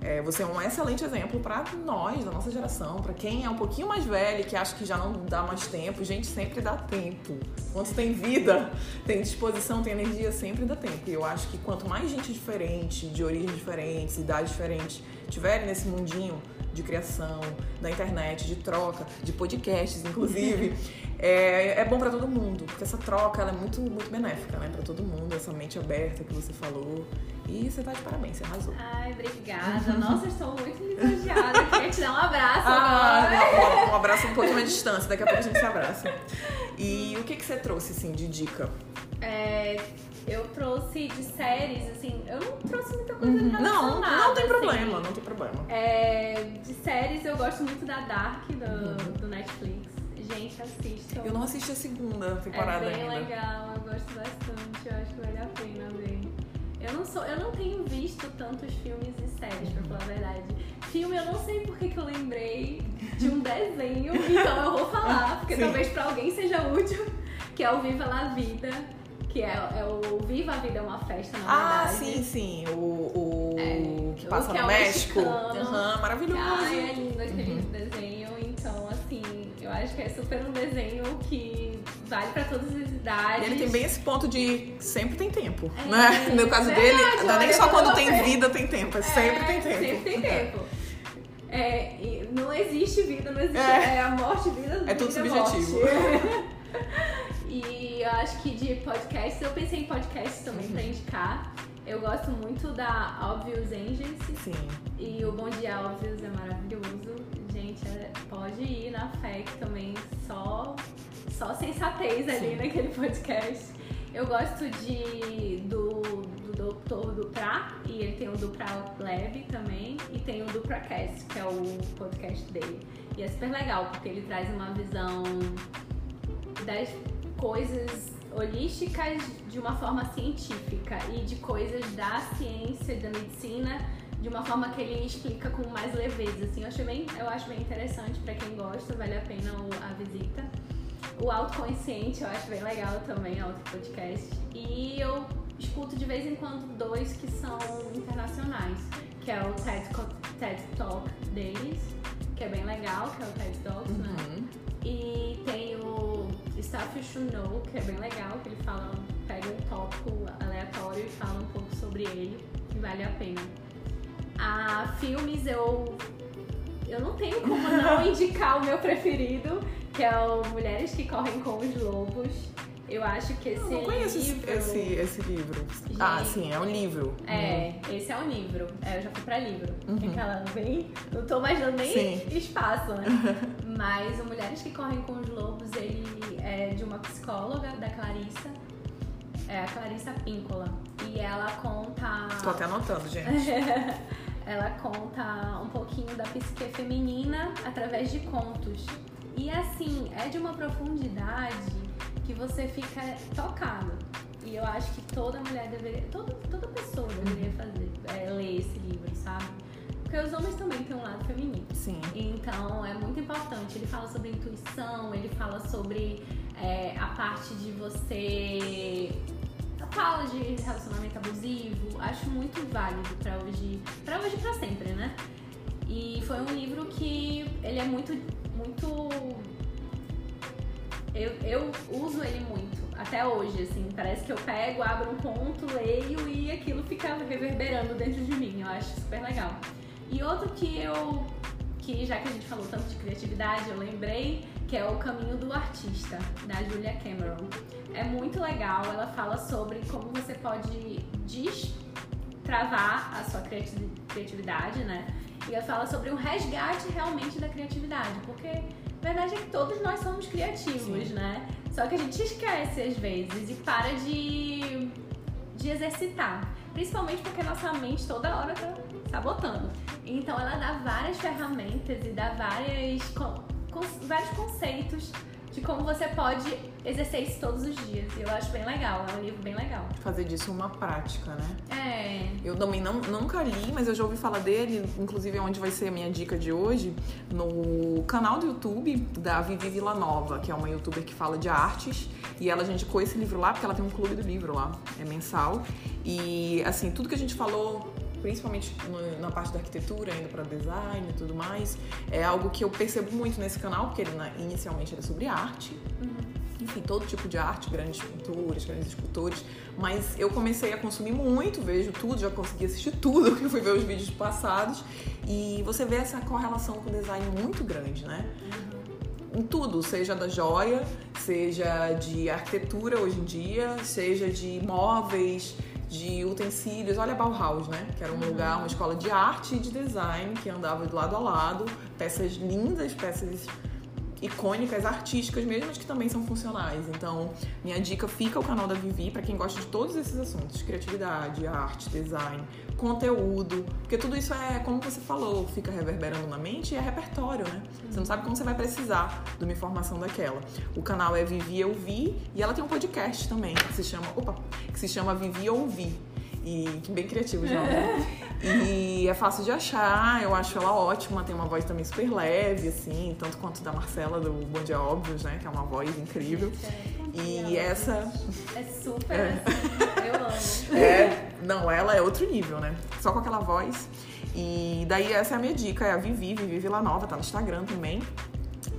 É, você é um excelente exemplo para nós, da nossa geração, para quem é um pouquinho mais velho, que acha que já não dá mais tempo. Gente, sempre dá tempo. Quando tem vida, tem disposição, tem energia, sempre dá tempo. E eu acho que quanto mais gente diferente, de origens diferentes, idades diferentes, tiverem nesse mundinho de criação, da internet, de troca, de podcasts, inclusive, é, é bom para todo mundo, porque essa troca é muito, muito benéfica, né, para todo mundo, essa mente aberta que você falou. E você tá de parabéns, você arrasou. Ai, obrigada. Nossa, estou muito lisonjeada. Queria te dar um abraço ah, agora. Um, um abraço um pouquinho mais distância, daqui a pouco a gente se abraça. E o que, que você trouxe, assim, de dica? É, eu trouxe de séries, assim, eu não trouxe muita coisa uhum. Não, não tem assim. problema, não tem problema. É, de séries eu gosto muito da Dark, do, uhum. do Netflix. Gente, assistam. Eu não assisti a segunda temporada ainda. É bem ainda. legal, eu gosto bastante, eu acho que vale a pena ver. Eu não sou, eu não tenho visto tantos filmes e séries, pra falar a verdade. Filme eu não sei porque que eu lembrei de um desenho, então eu vou falar, porque Sim. talvez pra alguém seja útil, que é o Viva la Vida que é, é, o Viva a Vida é uma festa, na ah, verdade. Ah, sim, sim. O, o é, que passa o que no é México. Aham, uhum, maravilhoso. Ai, é lindo aquele uhum. desenho. Então, assim, eu acho que é super um desenho que vale pra todas as idades. E ele tem bem esse ponto de sempre tem tempo, é, né? No caso verdade, dele, não é nem só quando tem vida tem tempo, é, sempre tem tempo. Sempre tem tempo. É, não existe vida, não existe é. a morte, vida, É tudo subjetivo. E eu acho que de podcasts, eu pensei em podcasts também uhum. pra indicar. Eu gosto muito da Obvious Agency. Sim. E o Bom Dia Obvious é maravilhoso. Gente, é, pode ir na FEC também, só, só sensatez ali Sim. naquele podcast. Eu gosto de do, do Dr. Duprá, e ele tem o Duprá Lab também, e tem o Dupracast, que é o podcast dele. E é super legal, porque ele traz uma visão das coisas holísticas de uma forma científica e de coisas da ciência, da medicina, de uma forma que ele explica com mais leveza. Assim, eu, acho bem, eu acho bem interessante para quem gosta, vale a pena a visita. O autoconsciente eu acho bem legal também, outro podcast. E eu escuto de vez em quando dois que são internacionais, que é o TED, TED Talk deles, que é bem legal, que é o TED Talks, né? uhum. né? E You Should Know, que é bem legal, que ele fala, pega um tópico aleatório e fala um pouco sobre ele, que vale a pena. A filmes eu eu não tenho como não indicar o meu preferido, que é o Mulheres que Correm com os Lobos. Eu acho que esse eu não conheço livro... esse, esse livro. Gente, ah, sim, é um livro. É, uhum. esse é um livro. É, eu já fui pra livro. Uhum. Aquela bem. Não tô mais dando nem sim. espaço, né? Mas o Mulheres que Correm com os Lobos, ele é de uma psicóloga, da Clarissa. É a Clarissa Píncola. E ela conta. Tô até anotando, gente. ela conta um pouquinho da psique feminina através de contos. E assim, é de uma profundidade que você fica tocado. E eu acho que toda mulher deveria, toda, toda pessoa deveria fazer, é, ler esse livro, sabe? Porque os homens também têm um lado feminino. Sim. Então é muito importante. Ele fala sobre intuição, ele fala sobre é, a parte de você. Fala de relacionamento abusivo. Acho muito válido para hoje. para hoje e pra sempre, né? E foi um livro que ele é muito. muito eu, eu uso ele muito, até hoje, assim. Parece que eu pego, abro um ponto, leio e aquilo fica reverberando dentro de mim. Eu acho super legal. E outro que eu. que já que a gente falou tanto de criatividade, eu lembrei que é o Caminho do Artista, da Julia Cameron. É muito legal, ela fala sobre como você pode destravar a sua criatividade, né? E ela fala sobre um resgate realmente da criatividade, porque a verdade é que todos nós somos criativos, Sim. né? Só que a gente esquece às vezes e para de, de exercitar. Principalmente porque nossa mente toda hora tá sabotando. Então ela dá várias ferramentas e dá várias com vários conceitos de como você pode exercer isso todos os dias. E eu acho bem legal, é um livro bem legal. Fazer disso uma prática, né? É. Eu também não, nunca li, mas eu já ouvi falar dele, inclusive é onde vai ser a minha dica de hoje, no canal do YouTube da Vivi Vila Nova, que é uma youtuber que fala de artes. E ela já indicou esse livro lá, porque ela tem um clube do livro lá, é mensal. E assim, tudo que a gente falou principalmente na parte da arquitetura, indo para design e tudo mais, é algo que eu percebo muito nesse canal, porque ele inicialmente era sobre arte. Uhum. Enfim, todo tipo de arte, grandes pinturas, grandes escultores. Mas eu comecei a consumir muito, vejo tudo, já consegui assistir tudo, que fui ver os vídeos passados. E você vê essa correlação com o design muito grande, né? Uhum em tudo, seja da joia, seja de arquitetura hoje em dia, seja de móveis, de utensílios. Olha a Bauhaus, né? Que era um uhum. lugar, uma escola de arte e de design que andava de lado a lado, peças lindas, peças icônicas, artísticas mesmo, que também são funcionais. Então, minha dica fica o canal da Vivi para quem gosta de todos esses assuntos: criatividade, arte, design, conteúdo, porque tudo isso é, como você falou, fica reverberando na mente e é repertório, né? Você não sabe como você vai precisar de uma informação daquela. O canal é Vivi Eu Vi e ela tem um podcast também que se chama, opa, que se chama Vivi Ouvi. E bem criativo já. Né? e é fácil de achar, eu acho ela ótima, tem uma voz também super leve, assim, tanto quanto da Marcela do Bom Dia Óbvios, né? Que é uma voz incrível. E essa. É super é. assim, eu amo. É, não, ela é outro nível, né? Só com aquela voz. E daí essa é a minha dica, é a Vivi, Vivi Vila Nova, tá no Instagram também.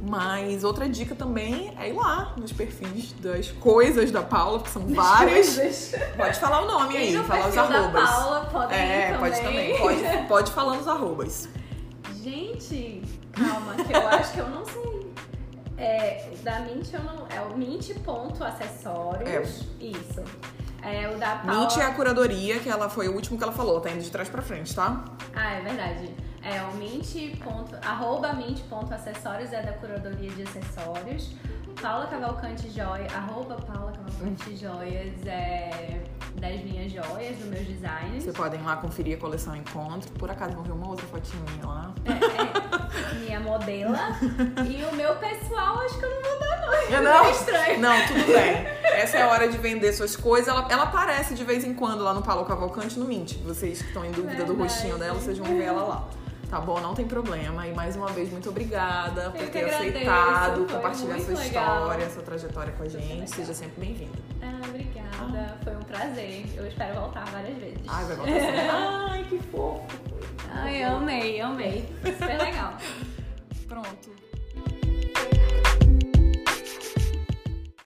Mas outra dica também é ir lá nos perfis das coisas da Paula, que são várias. Pode falar o nome aí, falar os arrobas. Da Paula, pode é, também. pode também. Pode, pode falar nos arrobas. Gente, calma, que eu acho que eu não sei. É, da Mint eu não. É o mint.acessórios. É. Isso. É o da Paula. Mint é a curadoria, que ela foi o último que ela falou, tá indo de trás pra frente, tá? Ah, é verdade. É o mint. Ponto, arroba mint.acessórios é da curadoria de acessórios. Paula Cavalcante Joia, arroba Paula Cavalcante Joias é das minhas joias, dos meus designs. Vocês podem lá conferir a coleção Encontro. Por acaso vão ver uma outra fotinha minha lá. É, é minha modela. e o meu pessoal, acho que eu não vou dar não. É, não, é estranho. Não, tudo bem. Essa é a hora de vender suas coisas. Ela, ela aparece de vez em quando lá no Paula Cavalcante no Mint. Vocês que estão em dúvida Verdade. do rostinho dela, vocês vão ver ela lá. Tá bom, não tem problema. E mais uma vez, muito obrigada Eu por ter agradeço, aceitado compartilhar sua legal. história, sua trajetória com a gente. Seja sempre bem-vinda. Ah, obrigada. Ah. Foi um prazer. Eu espero voltar várias vezes. Ai, vai voltar. Ai, que fofo. Ai, amei, amei. Super legal. Pronto.